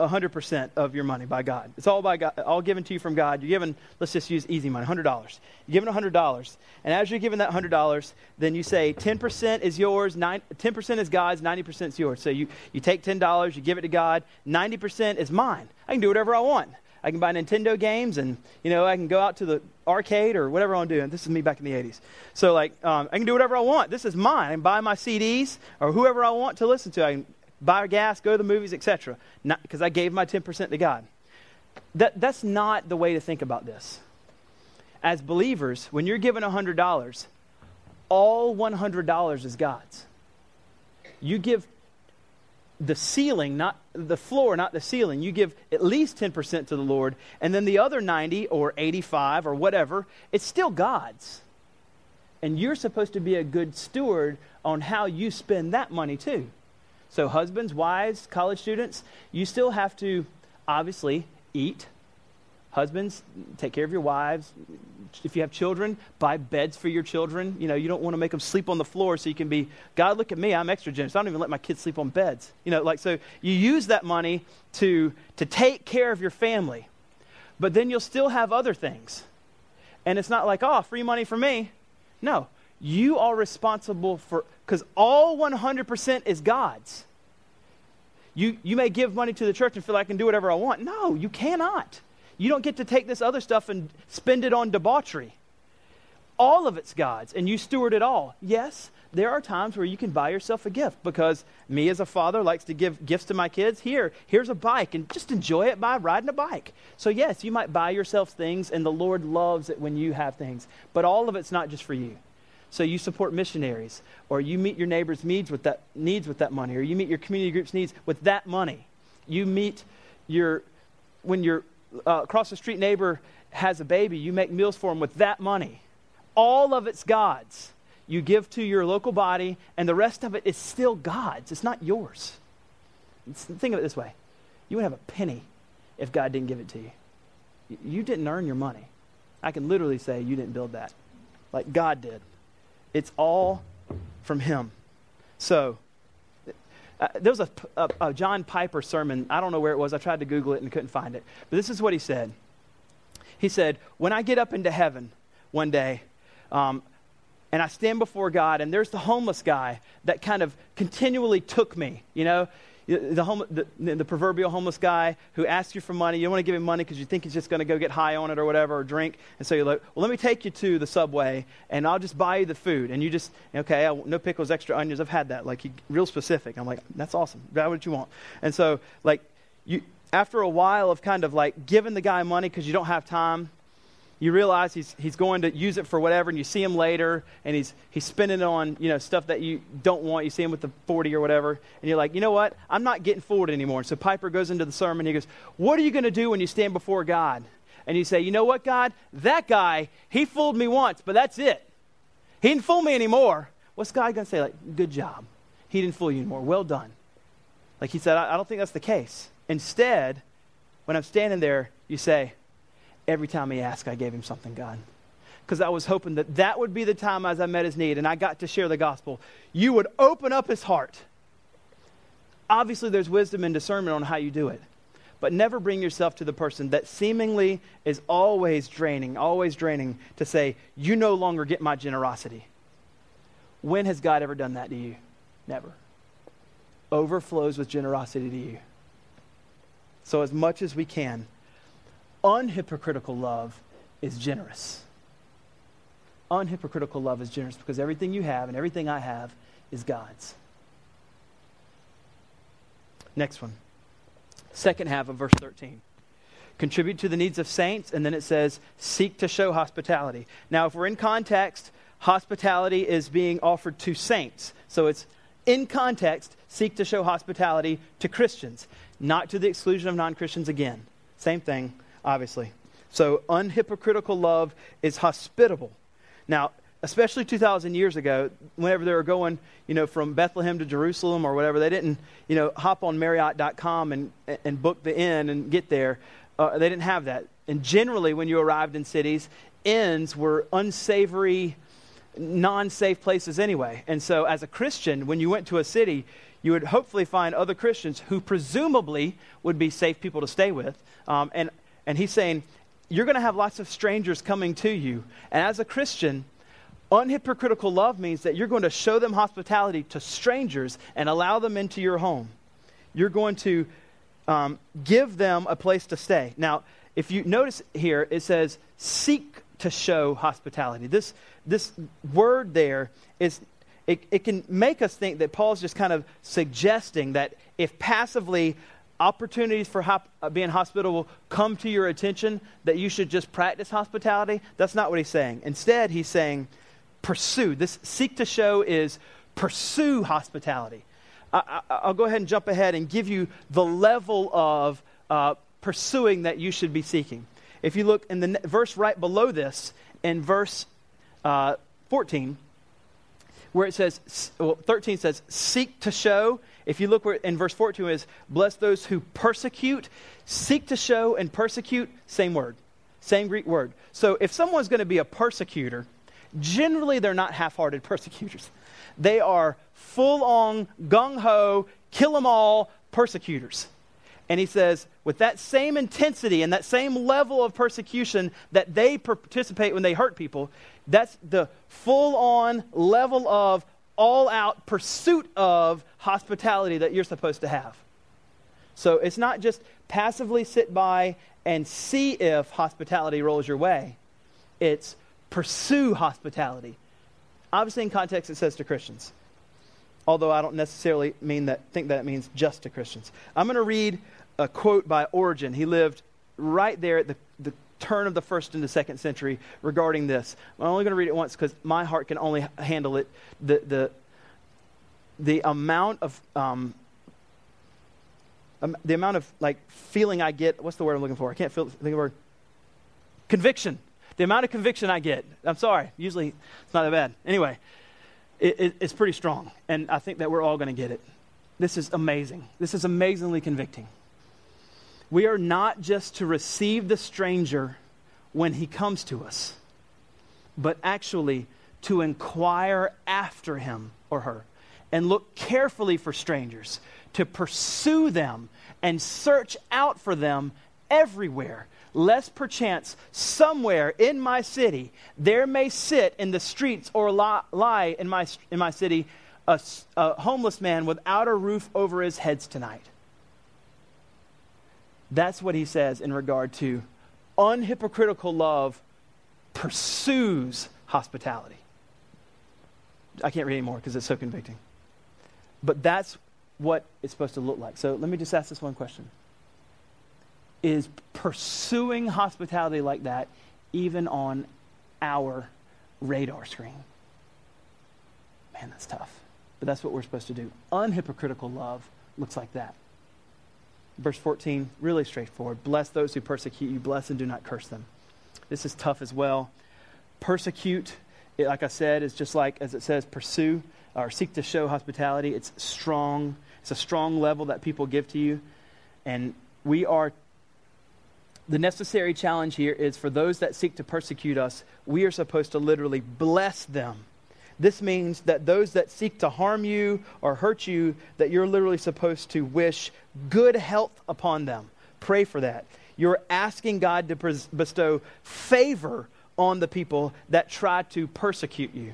100% of your money by God. It's all by God, all given to you from God. You're given, let's just use easy money, $100. You're given $100. And as you're given that $100, then you say 10% is yours, 9, 10% is God's, 90% is yours. So you, you take $10, you give it to God, 90% is mine. I can do whatever I want. I can buy Nintendo games and, you know, I can go out to the arcade or whatever I want to do. And this is me back in the 80s. So, like, um, I can do whatever I want. This is mine. I can buy my CDs or whoever I want to listen to. I can buy gas, go to the movies, etc. Because I gave my 10% to God. That, that's not the way to think about this. As believers, when you're given $100, all $100 is God's. You give the ceiling, not the floor, not the ceiling. You give at least 10% to the Lord, and then the other 90 or 85 or whatever, it's still God's. And you're supposed to be a good steward on how you spend that money too. So, husbands, wives, college students, you still have to obviously eat, Husbands, take care of your wives. If you have children, buy beds for your children. You know, you don't want to make them sleep on the floor so you can be, God, look at me, I'm extra generous. I don't even let my kids sleep on beds. You know, like, so you use that money to, to take care of your family. But then you'll still have other things. And it's not like, oh, free money for me. No, you are responsible for, because all 100% is God's. You, you may give money to the church and feel like I can do whatever I want. No, you cannot. You don't get to take this other stuff and spend it on debauchery. All of it's God's, and you steward it all. Yes, there are times where you can buy yourself a gift because me as a father likes to give gifts to my kids. Here, here's a bike, and just enjoy it by riding a bike. So, yes, you might buy yourself things, and the Lord loves it when you have things. But all of it's not just for you. So you support missionaries, or you meet your neighbor's needs with that needs with that money, or you meet your community group's needs with that money. You meet your when you're uh, across the street neighbor has a baby, you make meals for him with that money. All of it's God's. You give to your local body, and the rest of it is still God's. It's not yours. Think of it this way you would have a penny if God didn't give it to you. You didn't earn your money. I can literally say you didn't build that, like God did. It's all from Him. So, uh, there was a, a, a, John Piper sermon. I don't know where it was. I tried to Google it and couldn't find it. But this is what he said. He said, When I get up into heaven one day, um, and I stand before God, and there's the homeless guy that kind of continually took me. You know, the, home, the, the, proverbial homeless guy who asks you for money. You don't want to give him money because you think he's just going to go get high on it or whatever or drink. And so you're like, well, let me take you to the subway and I'll just buy you the food. And you just, okay, I, no pickles, extra onions. I've had that. Like, he, real specific. I'm like, that's awesome. That's what you want. And so, like, you, after a while of kind of like giving the guy money because you don't have time, you realize he's, he's going to use it for whatever, and you see him later, and he's, he's spending it on you know, stuff that you don't want. You see him with the 40 or whatever, and you're like, you know what? I'm not getting forward anymore. And so Piper goes into the sermon, he goes, What are you going to do when you stand before God? And you say, You know what, God? That guy, he fooled me once, but that's it. He didn't fool me anymore. What's God going to say? Like, good job. He didn't fool you anymore. Well done. Like he said, I, I don't think that's the case. Instead, when I'm standing there, you say, every time he asked, I gave him something, God. Because I was hoping that that would be the time as I met his need and I got to share the gospel. You would open up his heart. Obviously, there's wisdom and discernment on how you do it. But never bring yourself to the person that seemingly is always draining, always draining, to say, You no longer get my generosity. When has God ever done that to you? Never. Overflows with generosity to you. So, as much as we can, unhypocritical love is generous. Unhypocritical love is generous because everything you have and everything I have is God's. Next one. Second half of verse 13. Contribute to the needs of saints, and then it says, seek to show hospitality. Now, if we're in context, hospitality is being offered to saints. So it's in context, seek to show hospitality to Christians, not to the exclusion of non Christians again. Same thing, obviously. So, unhypocritical love is hospitable. Now, especially 2,000 years ago, whenever they were going, you know, from Bethlehem to Jerusalem or whatever, they didn't, you know, hop on Marriott.com and, and book the inn and get there. Uh, they didn't have that. And generally, when you arrived in cities, inns were unsavory, non safe places anyway. And so, as a Christian, when you went to a city, you would hopefully find other Christians who presumably would be safe people to stay with. Um, and, and he's saying, you're going to have lots of strangers coming to you. And as a Christian, unhypocritical love means that you're going to show them hospitality to strangers and allow them into your home. You're going to um, give them a place to stay. Now, if you notice here, it says, seek to show hospitality. This, this word there is, it, it can make us think that Paul's just kind of suggesting that if passively opportunities for hop, uh, being hospitable come to your attention, that you should just practice hospitality. That's not what he's saying. Instead, he's saying, pursue. This seek to show is pursue hospitality. I, will go ahead and jump ahead and give you the level of uh, pursuing that you should be seeking. If you look in the verse right below this, in verse uh, 14, where it says, well, 13 says, seek to show. If you look where in verse 14 is, bless those who persecute. Seek to show and persecute, same word, same Greek word. So if someone's going to be a persecutor, generally they're not half hearted persecutors. They are full on, gung ho, kill them all persecutors. And he says, with that same intensity and that same level of persecution that they participate when they hurt people, that's the full on level of all out pursuit of hospitality that you're supposed to have. So it's not just passively sit by and see if hospitality rolls your way, it's pursue hospitality. Obviously, in context, it says to Christians. Although I don't necessarily mean that, think that it means just to Christians. I'm going to read a quote by Origen. He lived right there at the, turn of the first and the second century regarding this. I'm only going to read it once because my heart can only handle it. The, the, the amount of um, um, the amount of like feeling I get. What's the word I'm looking for? I can't feel, think of the word. Conviction the amount of conviction I get, I'm sorry, usually it's not that bad. Anyway, it, it, it's pretty strong, and I think that we're all going to get it. This is amazing. This is amazingly convicting. We are not just to receive the stranger when he comes to us, but actually to inquire after him or her and look carefully for strangers, to pursue them and search out for them everywhere lest perchance somewhere in my city there may sit in the streets or lie in my, in my city a, a homeless man without a roof over his heads tonight. That's what he says in regard to unhypocritical love pursues hospitality. I can't read anymore because it's so convicting. But that's what it's supposed to look like. So let me just ask this one question is pursuing hospitality like that even on our radar screen. Man, that's tough. But that's what we're supposed to do. Unhypocritical love looks like that. Verse 14, really straightforward. Bless those who persecute you, bless and do not curse them. This is tough as well. Persecute, it, like I said, is just like, as it says, pursue or seek to show hospitality. It's strong, it's a strong level that people give to you. And we are the necessary challenge here is for those that seek to persecute us, we are supposed to literally bless them. This means that those that seek to harm you or hurt you, that you're literally supposed to wish good health upon them. Pray for that. You're asking God to bestow favor on the people that try to persecute you.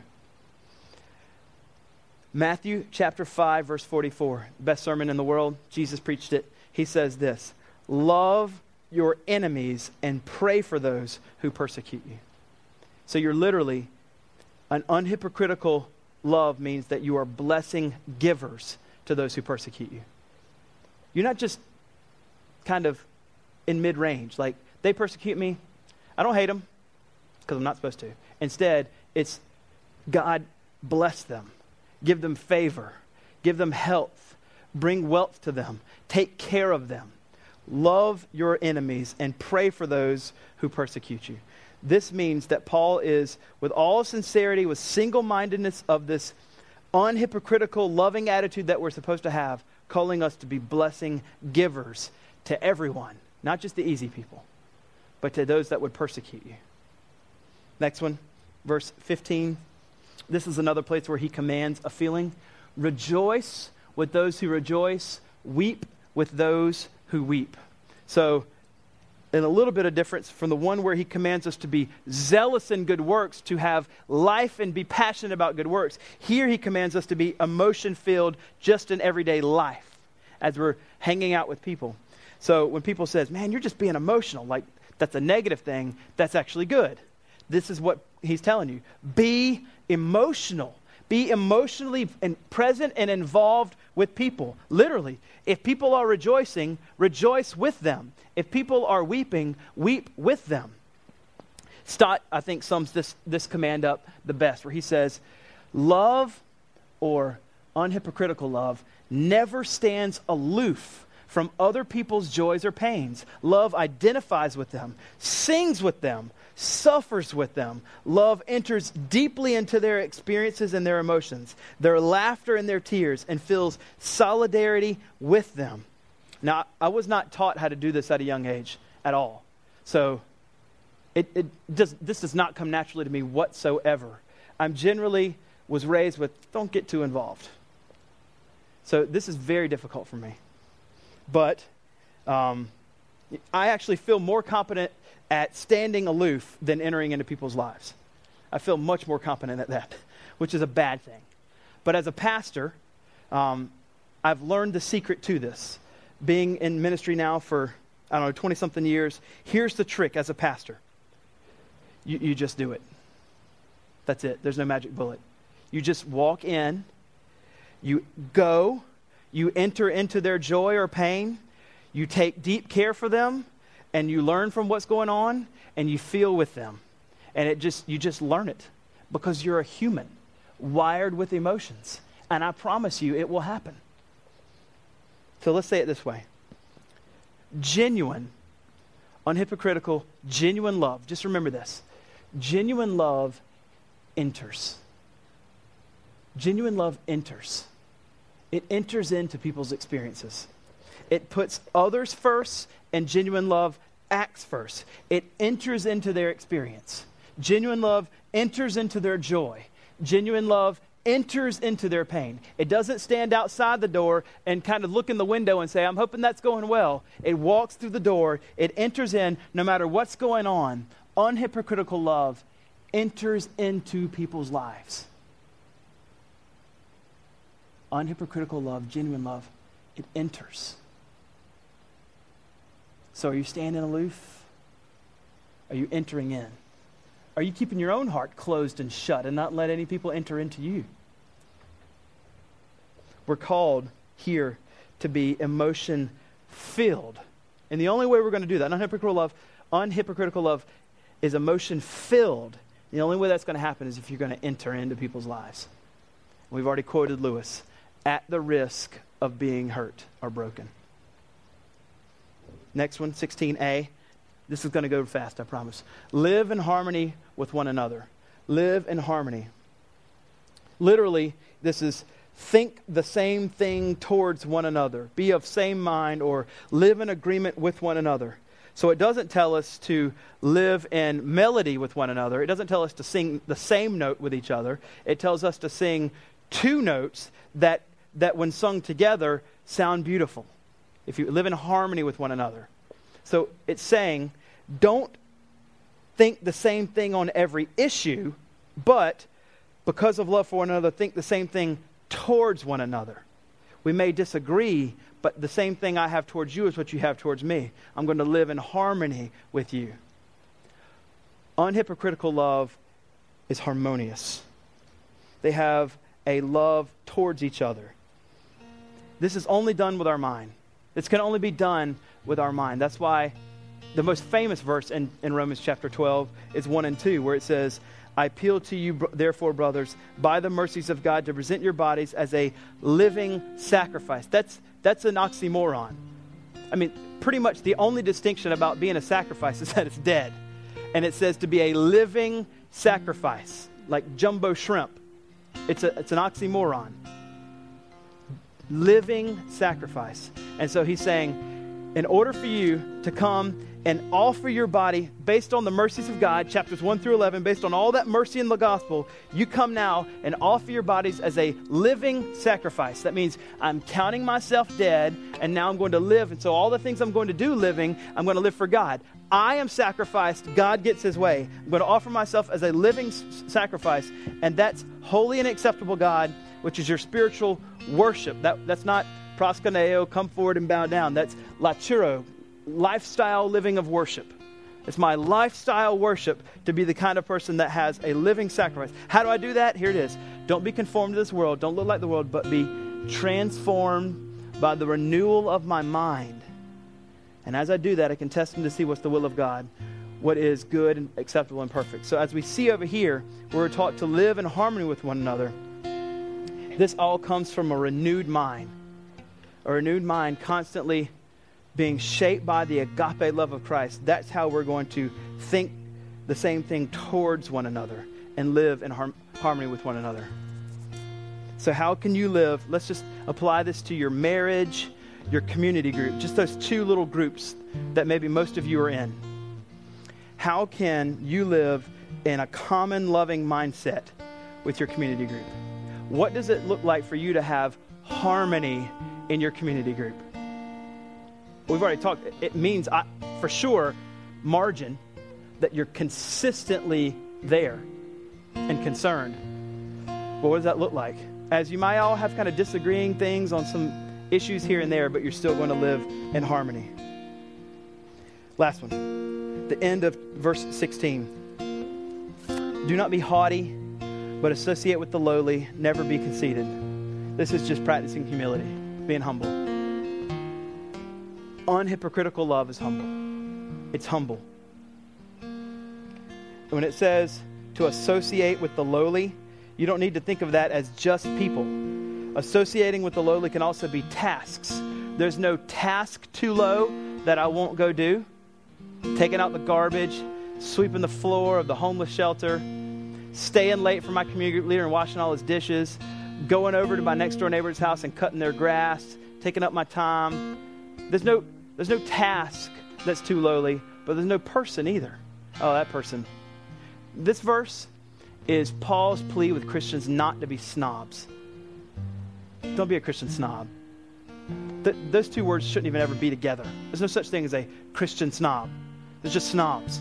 Matthew chapter 5, verse 44, best sermon in the world. Jesus preached it. He says this Love your enemies and pray for those who persecute you. So you're literally, an unhypocritical love means that you are blessing givers to those who persecute you. You're not just kind of in mid range, like they persecute me. I don't hate them because I'm not supposed to. Instead, it's God bless them, give them favor, give them health, bring wealth to them, take care of them. Love your enemies and pray for those who persecute you. This means that Paul is, with all sincerity, with single mindedness of this unhypocritical, loving attitude that we're supposed to have, calling us to be blessing givers to everyone, not just the easy people, but to those that would persecute you. Next one, verse 15. This is another place where he commands a feeling. Rejoice with those who rejoice, weep with those who weep. So, and a little bit of difference from the one where he commands us to be zealous in good works, to have life and be passionate about good works. Here he commands us to be emotion filled just in everyday life as we're hanging out with people. So when people says, "Man, you're just being emotional," like that's a negative thing, that's actually good. This is what he's telling you. Be emotional. Be emotionally present and involved with people. Literally, if people are rejoicing, rejoice with them. If people are weeping, weep with them. Stott, I think, sums this, this command up the best, where he says, Love or unhypocritical love never stands aloof from other people's joys or pains. Love identifies with them, sings with them, suffers with them. Love enters deeply into their experiences and their emotions, their laughter and their tears, and feels solidarity with them. Now, I was not taught how to do this at a young age at all. So, it, it does, this does not come naturally to me whatsoever. I'm generally was raised with don't get too involved. So, this is very difficult for me. But um, I actually feel more competent at standing aloof than entering into people's lives. I feel much more competent at that, which is a bad thing. But as a pastor, um, I've learned the secret to this. Being in ministry now for, I don't know, 20 something years, here's the trick as a pastor you, you just do it. That's it. There's no magic bullet. You just walk in, you go, you enter into their joy or pain, you take deep care for them, and you learn from what's going on and you feel with them. And it just you just learn it because you're a human wired with emotions. And I promise you it will happen. So let's say it this way. Genuine, unhypocritical, genuine love. Just remember this. Genuine love enters. Genuine love enters. It enters into people's experiences. It puts others first, and genuine love acts first. It enters into their experience. Genuine love enters into their joy. Genuine love enters into their pain. It doesn't stand outside the door and kind of look in the window and say, I'm hoping that's going well. It walks through the door, it enters in no matter what's going on. Unhypocritical love enters into people's lives. Unhypocritical love, genuine love, it enters. So are you standing aloof? Are you entering in? Are you keeping your own heart closed and shut and not let any people enter into you? We're called here to be emotion filled. And the only way we're going to do that, unhypocritical love, unhypocritical love is emotion filled. The only way that's going to happen is if you're going to enter into people's lives. We've already quoted Lewis at the risk of being hurt or broken. Next one, 16a. This is going to go fast, I promise. Live in harmony with one another. Live in harmony. Literally, this is think the same thing towards one another, be of same mind, or live in agreement with one another. So it doesn't tell us to live in melody with one another. It doesn't tell us to sing the same note with each other. It tells us to sing two notes that, that when sung together, sound beautiful if you live in harmony with one another. So it's saying, don't think the same thing on every issue, but because of love for one another, think the same thing towards one another. We may disagree, but the same thing I have towards you is what you have towards me. I'm going to live in harmony with you. Unhypocritical love is harmonious. They have a love towards each other. This is only done with our mind. This can only be done with our mind. That's why the most famous verse in, in Romans chapter 12 is 1 and 2, where it says, I appeal to you, therefore, brothers, by the mercies of God, to present your bodies as a living sacrifice. That's, that's an oxymoron. I mean, pretty much the only distinction about being a sacrifice is that it's dead. and it says to be a living sacrifice, like jumbo shrimp. It's, a, it's an oxymoron. Living sacrifice. And so he's saying, in order for you to come and offer your body based on the mercies of God, chapters 1 through 11, based on all that mercy in the gospel, you come now and offer your bodies as a living sacrifice. That means I'm counting myself dead and now I'm going to live. And so all the things I'm going to do living, I'm going to live for God. I am sacrificed, God gets his way. I'm going to offer myself as a living s- sacrifice, and that's holy and acceptable, God, which is your spiritual worship. That, that's not proskuneo, come forward and bow down. That's latreuo, lifestyle living of worship. It's my lifestyle worship to be the kind of person that has a living sacrifice. How do I do that? Here it is. Don't be conformed to this world. Don't look like the world, but be transformed by the renewal of my mind. And as I do that, I can test them to see what's the will of God, what is good and acceptable and perfect. So, as we see over here, we're taught to live in harmony with one another. This all comes from a renewed mind. A renewed mind constantly being shaped by the agape love of Christ. That's how we're going to think the same thing towards one another and live in har- harmony with one another. So, how can you live? Let's just apply this to your marriage your community group, just those two little groups that maybe most of you are in. How can you live in a common loving mindset with your community group? What does it look like for you to have harmony in your community group? We've already talked, it means I, for sure margin that you're consistently there and concerned. Well, what does that look like? As you might all have kind of disagreeing things on some issues here and there, but you're still going to live in harmony. Last one, the end of verse 16. Do not be haughty, but associate with the lowly, never be conceited. This is just practicing humility, being humble. Unhypocritical love is humble. It's humble. When it says to associate with the lowly, you don't need to think of that as just people Associating with the lowly can also be tasks. There's no task too low that I won't go do. Taking out the garbage, sweeping the floor of the homeless shelter, staying late for my community leader and washing all his dishes, going over to my next door neighbor's house and cutting their grass, taking up my time. There's no, there's no task that's too lowly, but there's no person either. Oh, that person. This verse is Paul's plea with Christians not to be snobs. Don't be a Christian snob. Th- those two words shouldn't even ever be together. There's no such thing as a Christian snob. There's just snobs.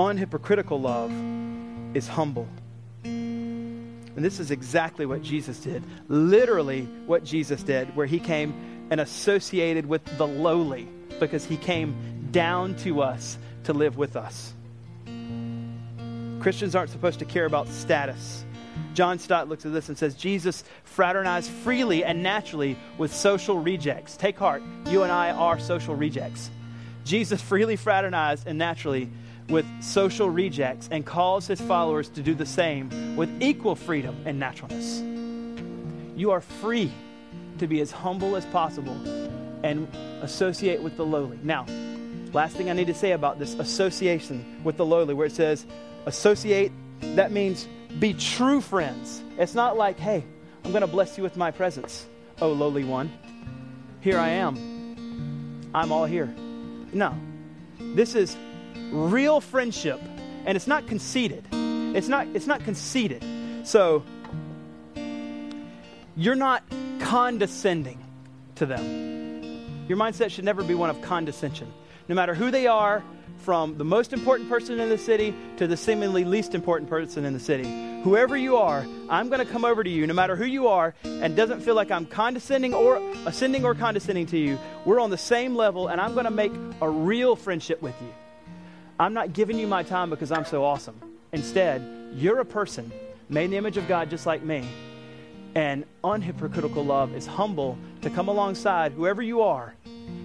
Unhypocritical love is humble. And this is exactly what Jesus did. Literally, what Jesus did, where he came and associated with the lowly because he came down to us to live with us. Christians aren't supposed to care about status. John Stott looks at this and says, Jesus fraternized freely and naturally with social rejects. Take heart, you and I are social rejects. Jesus freely fraternized and naturally with social rejects and calls his followers to do the same with equal freedom and naturalness. You are free to be as humble as possible and associate with the lowly. Now, last thing I need to say about this association with the lowly, where it says associate, that means be true friends. It's not like, hey, I'm going to bless you with my presence, oh lowly one. Here I am. I'm all here. No. This is real friendship, and it's not conceited. It's not it's not conceited. So you're not condescending to them. Your mindset should never be one of condescension. No matter who they are, from the most important person in the city to the seemingly least important person in the city. Whoever you are, I'm going to come over to you, no matter who you are, and doesn't feel like I'm condescending or ascending or condescending to you. We're on the same level, and I'm going to make a real friendship with you. I'm not giving you my time because I'm so awesome. Instead, you're a person made in the image of God just like me. And unhypocritical love is humble to come alongside whoever you are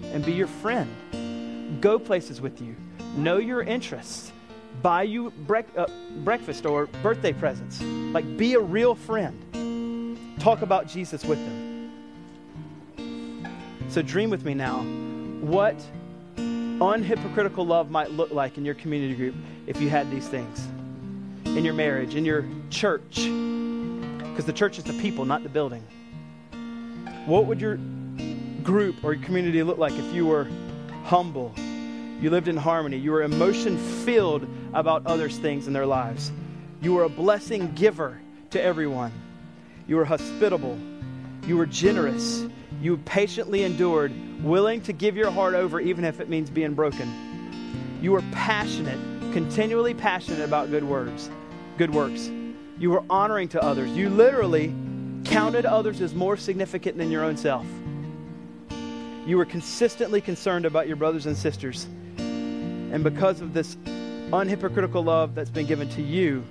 and be your friend. Go places with you know your interests, buy you uh, breakfast or birthday presents. Like, be a real friend. Talk about Jesus with them. So, dream with me now. What unhypocritical love might look like in your community group if you had these things. In your marriage, in your church, because the church is the people, not the building. What would your group or your community look like if you were humble, you lived in harmony, you were emotion filled about others' things in their lives, you were a blessing giver to everyone, you were hospitable, you were generous, you patiently endured, willing to give your heart over even if it means being broken. You were passionate, continually passionate about good words, good works. You were honoring to others. You literally counted others as more significant than your own self. You were consistently concerned about your brothers and sisters. And because of this unhypocritical love that's been given to you,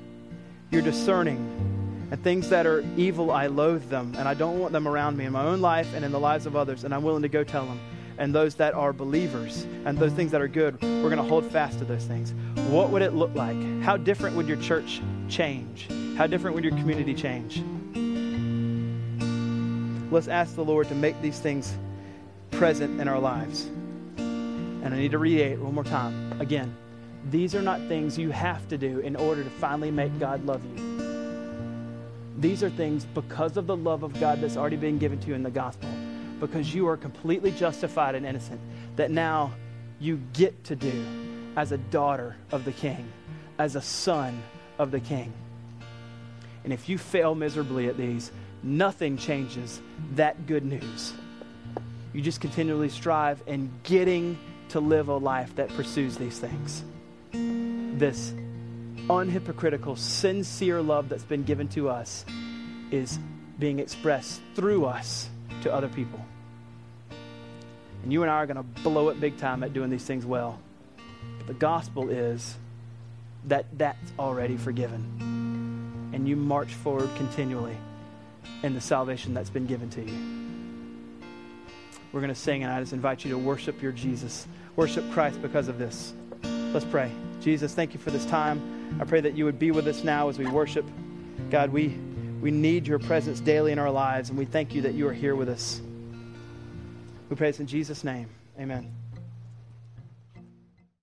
you're discerning and things that are evil, I loathe them, and I don't want them around me in my own life and in the lives of others, and I'm willing to go tell them. And those that are believers and those things that are good, we're going to hold fast to those things. What would it look like? How different would your church change? How different would your community change? Let's ask the Lord to make these things present in our lives. And I need to reiterate one more time. Again, these are not things you have to do in order to finally make God love you. These are things because of the love of God that's already been given to you in the gospel, because you are completely justified and innocent, that now you get to do as a daughter of the king, as a son of the king. And if you fail miserably at these, nothing changes that good news. You just continually strive in getting to live a life that pursues these things. This unhypocritical, sincere love that's been given to us is being expressed through us to other people. And you and I are going to blow it big time at doing these things well. But the gospel is that that's already forgiven. And you march forward continually in the salvation that's been given to you. We're going to sing, and I just invite you to worship your Jesus. Worship Christ because of this. Let's pray. Jesus, thank you for this time. I pray that you would be with us now as we worship. God, we, we need your presence daily in our lives, and we thank you that you are here with us. We pray this in Jesus' name. Amen.